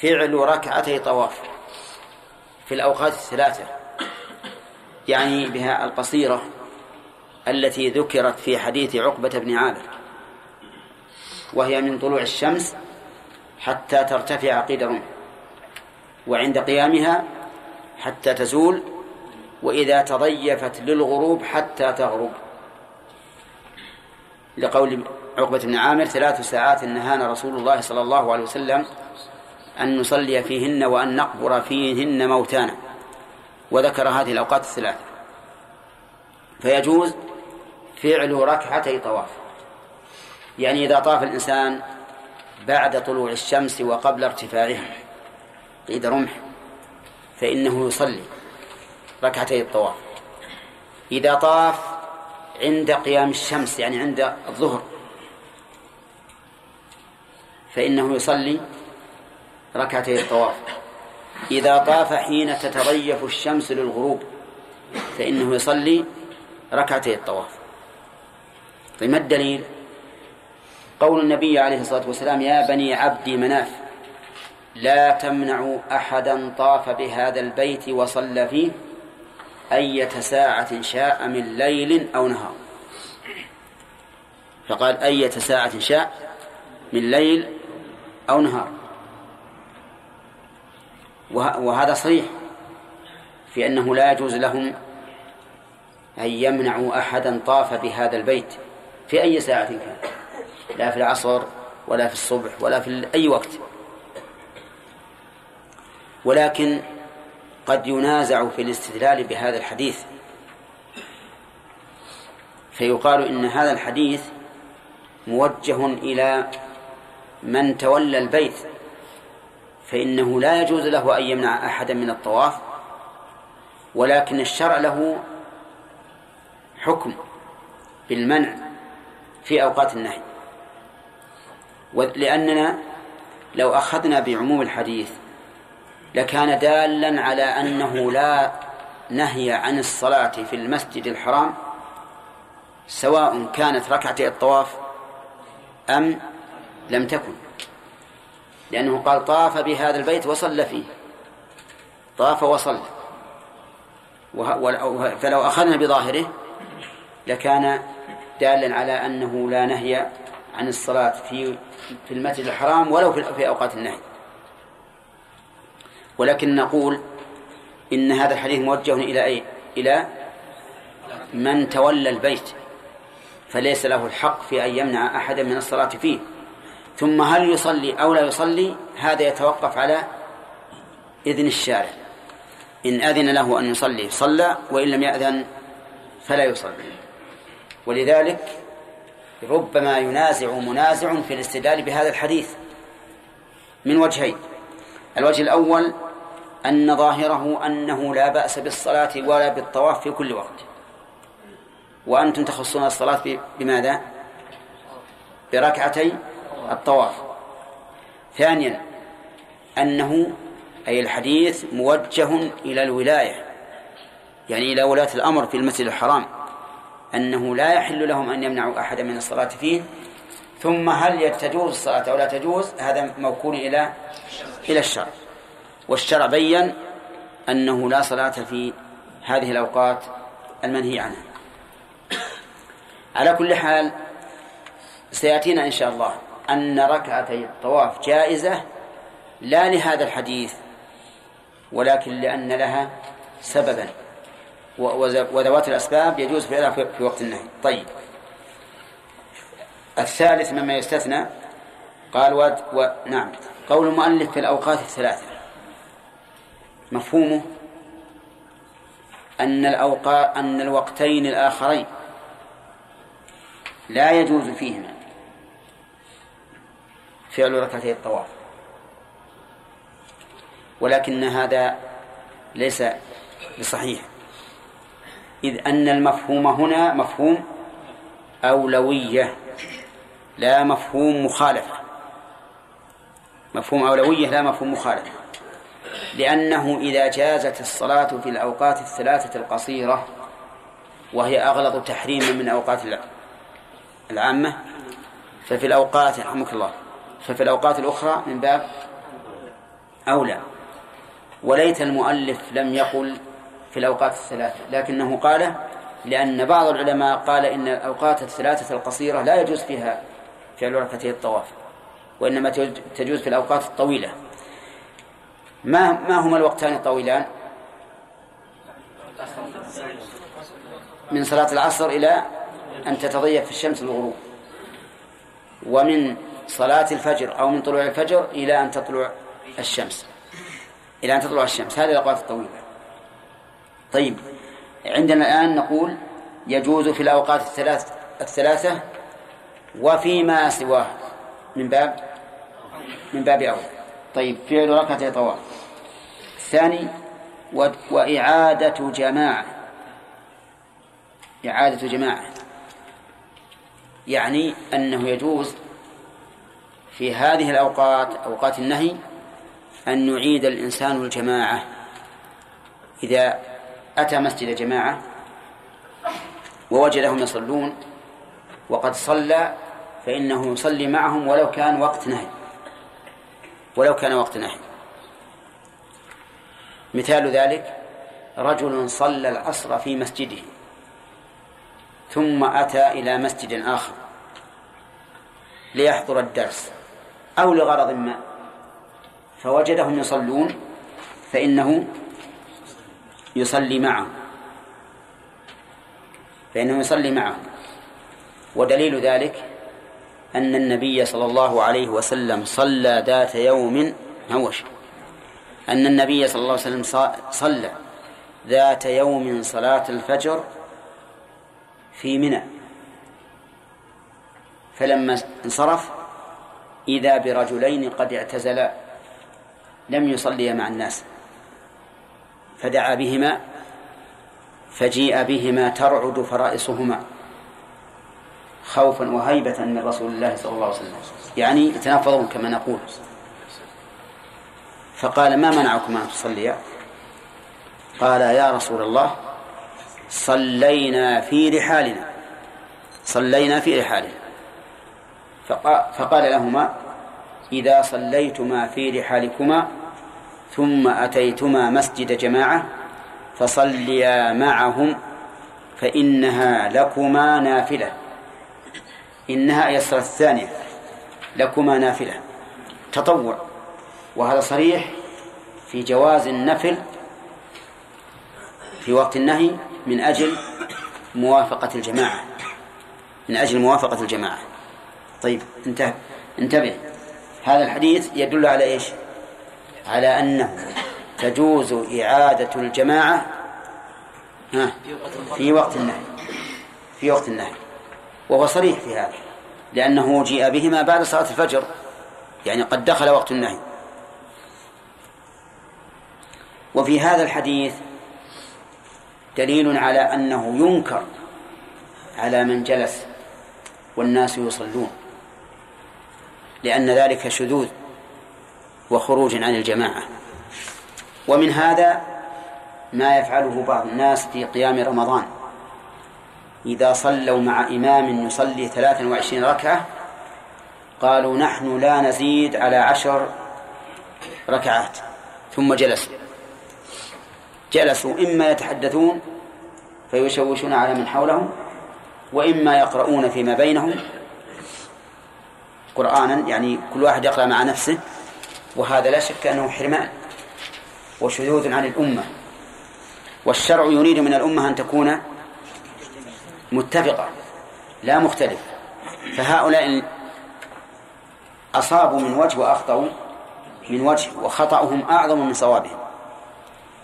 فعل ركعتي طواف. في الأوقات الثلاثة يعني بها القصيرة التي ذكرت في حديث عقبة بن عامر وهي من طلوع الشمس حتى ترتفع قيد رمح وعند قيامها حتى تزول وإذا تضيفت للغروب حتى تغرب. لقول عقبة بن عامر ثلاث ساعات نهانا رسول الله صلى الله عليه وسلم أن نصلي فيهن وأن نقبر فيهن موتانا. وذكر هذه الأوقات الثلاث. فيجوز فعل ركعتي طواف. يعني إذا طاف الإنسان بعد طلوع الشمس وقبل ارتفاعها قيد رمح فإنه يصلي. ركعتي الطواف. إذا طاف عند قيام الشمس يعني عند الظهر فإنه يصلي ركعتي الطواف. إذا طاف حين تتضيف الشمس للغروب فإنه يصلي ركعتي الطواف. طيب ما الدليل؟ قول النبي عليه الصلاة والسلام يا بني عبد مناف لا تمنعوا أحدا طاف بهذا البيت وصلى فيه أية ساعة شاء من ليل أو نهار. فقال أية ساعة شاء من ليل أو نهار. وهذا صريح في أنه لا يجوز لهم أن يمنعوا أحدا طاف بهذا البيت في أي ساعة كان. لا في العصر ولا في الصبح ولا في أي وقت. ولكن قد ينازع في الاستدلال بهذا الحديث. فيقال إن هذا الحديث موجه إلى من تولى البيت فإنه لا يجوز له أن يمنع أحدا من الطواف ولكن الشرع له حكم بالمنع في أوقات النهي. لأننا لو أخذنا بعموم الحديث لكان دالا على أنه لا نهي عن الصلاة في المسجد الحرام سواء كانت ركعتي الطواف أم لم تكن. لأنه قال طاف بهذا البيت وصلى فيه. طاف وصلى. فلو أخذنا بظاهره لكان دالا على أنه لا نهي عن الصلاة في في المسجد الحرام ولو في أوقات النهي. ولكن نقول إن هذا الحديث موجه إلى أي؟ إلى من تولى البيت فليس له الحق في أن يمنع أحدا من الصلاة فيه. ثم هل يصلي أو لا يصلي؟ هذا يتوقف على إذن الشارع. إن أذن له أن يصلي صلى وإن لم يأذن فلا يصلي. ولذلك ربما ينازع منازع في الاستدلال بهذا الحديث. من وجهين. الوجه الأول أن ظاهره أنه لا بأس بالصلاة ولا بالطواف في كل وقت. وأنتم تخصون الصلاة بماذا؟ بركعتي الطواف. ثانيا أنه أي الحديث موجه إلى الولاية يعني إلى ولاة الأمر في المسجد الحرام أنه لا يحل لهم أن يمنعوا أحدا من الصلاة فيه ثم هل تجوز الصلاة أو لا تجوز؟ هذا موكول إلى إلى الشرع. والشرع بين أنه لا صلاة في هذه الأوقات المنهي عنها. على كل حال سيأتينا إن شاء الله أن ركعتي الطواف جائزة لا لهذا الحديث ولكن لأن لها سببا وذوات الأسباب يجوز فعلها في وقت النهي. طيب. الثالث مما يستثنى قال و... و... نعم. قول المؤلف في الأوقات الثلاثة. مفهومه أن الأوقات أن الوقتين الآخرين لا يجوز فيهما فعل ركعتي الطواف. ولكن هذا ليس بصحيح. إذ أن المفهوم هنا مفهوم أولوية لا مفهوم مخالفة. مفهوم أولوية لا مفهوم مخالفة. لأنه إذا جازت الصلاة في الأوقات الثلاثة القصيرة وهي أغلظ تحريما من أوقات العامة ففي الأوقات رحمك الله ففي الأوقات الأخرى من باب أولى. وليت المؤلف لم يقل في الأوقات الثلاثة لكنه قال لأن بعض العلماء قال إن الأوقات الثلاثة القصيرة لا يجوز فيها فعل ركعتي الطواف وإنما تجوز في الأوقات الطويلة. ما ما هما الوقتان الطويلان؟ من صلاة العصر إلى أن تتضيق في الشمس الغروب. ومن صلاة الفجر أو من طلوع الفجر إلى أن تطلع الشمس. إلى أن تطلع الشمس. هذه الأوقات الطويلة. طيب عندنا الآن نقول يجوز في الأوقات الثلاث الثلاثة وفيما سواه من باب من باب أول. طيب فعل ركعتي طواف. الثاني وإعادة جماعة. إعادة جماعة. يعني أنه يجوز في هذه الأوقات أوقات النهي أن يعيد الإنسان الجماعة إذا أتى مسجد جماعة ووجدهم يصلون وقد صلى فإنه يصلي معهم ولو كان وقت نهي. ولو كان وقت نهي. مثال ذلك رجل صلى العصر في مسجده ثم أتى إلى مسجد آخر ليحضر الدرس أو لغرض ما فوجدهم يصلون فإنه يصلي معهم فإنه يصلي معهم. ودليل ذلك أن النبي صلى الله عليه وسلم صلى ذات يوم هوش. أن النبي صلى الله عليه وسلم صلى ذات يوم صلاة الفجر في منى. فلما انصرف إذا برجلين قد اعتزلا لم يصليا مع الناس. فدعا بهما فجيء بهما ترعد فرائصهما خوفا وهيبة من رسول الله صلى الله عليه وسلم. يعني يتنافضون كما نقول. فقال ما منعكما أن تصليا قال يا رسول الله صلينا في رحالنا. صلينا في رحالنا. فقال لهما إذا صليتما في رحالكما ثم أتيتما مسجد جماعة فصليا معهم فإنها لكما نافلة. إنها أي الصلاة الثانية لكما نافلة. تطوع. وهذا صريح في جواز النفل في وقت النهي من أجل موافقة الجماعة من أجل موافقة الجماعة. طيب انتهى. انتبه. هذا الحديث يدل على إيش؟ على أنه تجوز إعادة الجماعة في وقت النهي في وقت النهي. وهو صريح في هذا لأنه جيء بهما بعد صلاة الفجر يعني قد دخل وقت النهي. وفي هذا الحديث دليل على أنه ينكر على من جلس والناس يصلون لأن ذلك شذوذ وخروج عن الجماعة. ومن هذا ما يفعله بعض الناس في قيام رمضان. إذا صلوا مع إمام يصلي ثلاثا وعشرين ركعة قالوا نحن لا نزيد على عشر ركعات ثم جلسوا جلسوا إما يتحدثون فيشوشون على من حولهم وإما يقرؤون فيما بينهم قرآنا يعني كل واحد يقرأ مع نفسه وهذا لا شك أنه حرمان وشذوذ عن الأمة. والشرع يريد من الأمة أن تكون متفقة لا مختلفة. فهؤلاء أصابوا من وجه وأخطأوا من وجه وخطأهم أعظم من صوابهم.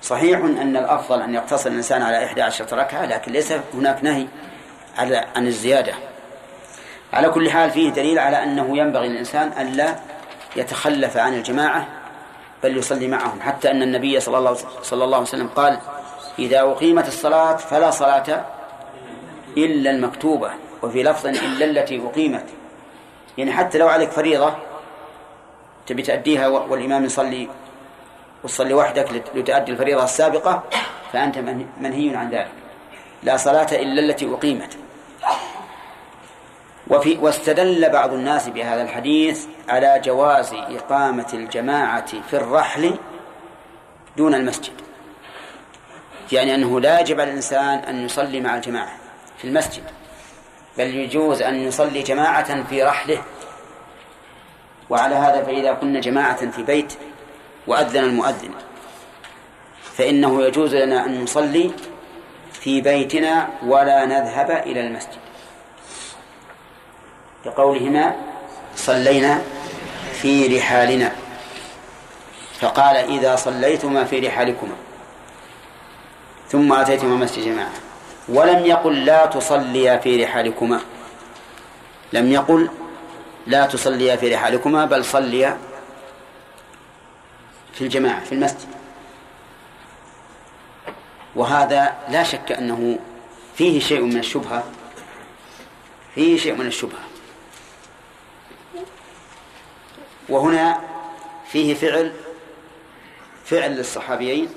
صحيح أن الأفضل أن يقتصر الإنسان على إحدى عشرة ركعة لكن ليس هناك نهي على عن الزيادة. على كل حال فيه دليل على أنه ينبغي للإنسان أن لا يتخلف عن الجماعة بل يصلي معهم. حتى أن النبي صلى الله, صلى الله عليه وسلم قال إذا أقيمت الصلاة فلا صلاة إلا المكتوبة وفي لفظ إلا التي أقيمت. يعني حتى لو عليك فريضة تبي تأديها والإمام يصلي وتصلي وحدك لت- لتؤدي الفريضة السابقة فأنت منهي عن ذلك. لا صلاة إلا التي أقيمت. وفي واستدل بعض الناس بهذا الحديث على جواز إقامة الجماعة في الرحل دون المسجد. يعني أنه لا يجب على الإنسان أن يصلي مع الجماعة في المسجد بل يجوز أن يصلي جماعة في رحله. وعلى هذا فإذا كنا جماعة في بيت وأذن المؤذن. فإنه يجوز لنا أن نصلي في بيتنا ولا نذهب إلى المسجد. لقولهما صلينا في رحالنا. فقال إذا صليتما في رحالكما. ثم أتيتما مسجد جماعة. ولم يقل لا تصليا في رحالكما. لم يقل لا تصليا في رحالكما بل صليا في الجماعة في المسجد. وهذا لا شك أنه فيه شيء من الشبهة فيه شيء من الشبهة. وهنا فيه فعل فعل للصحابيين.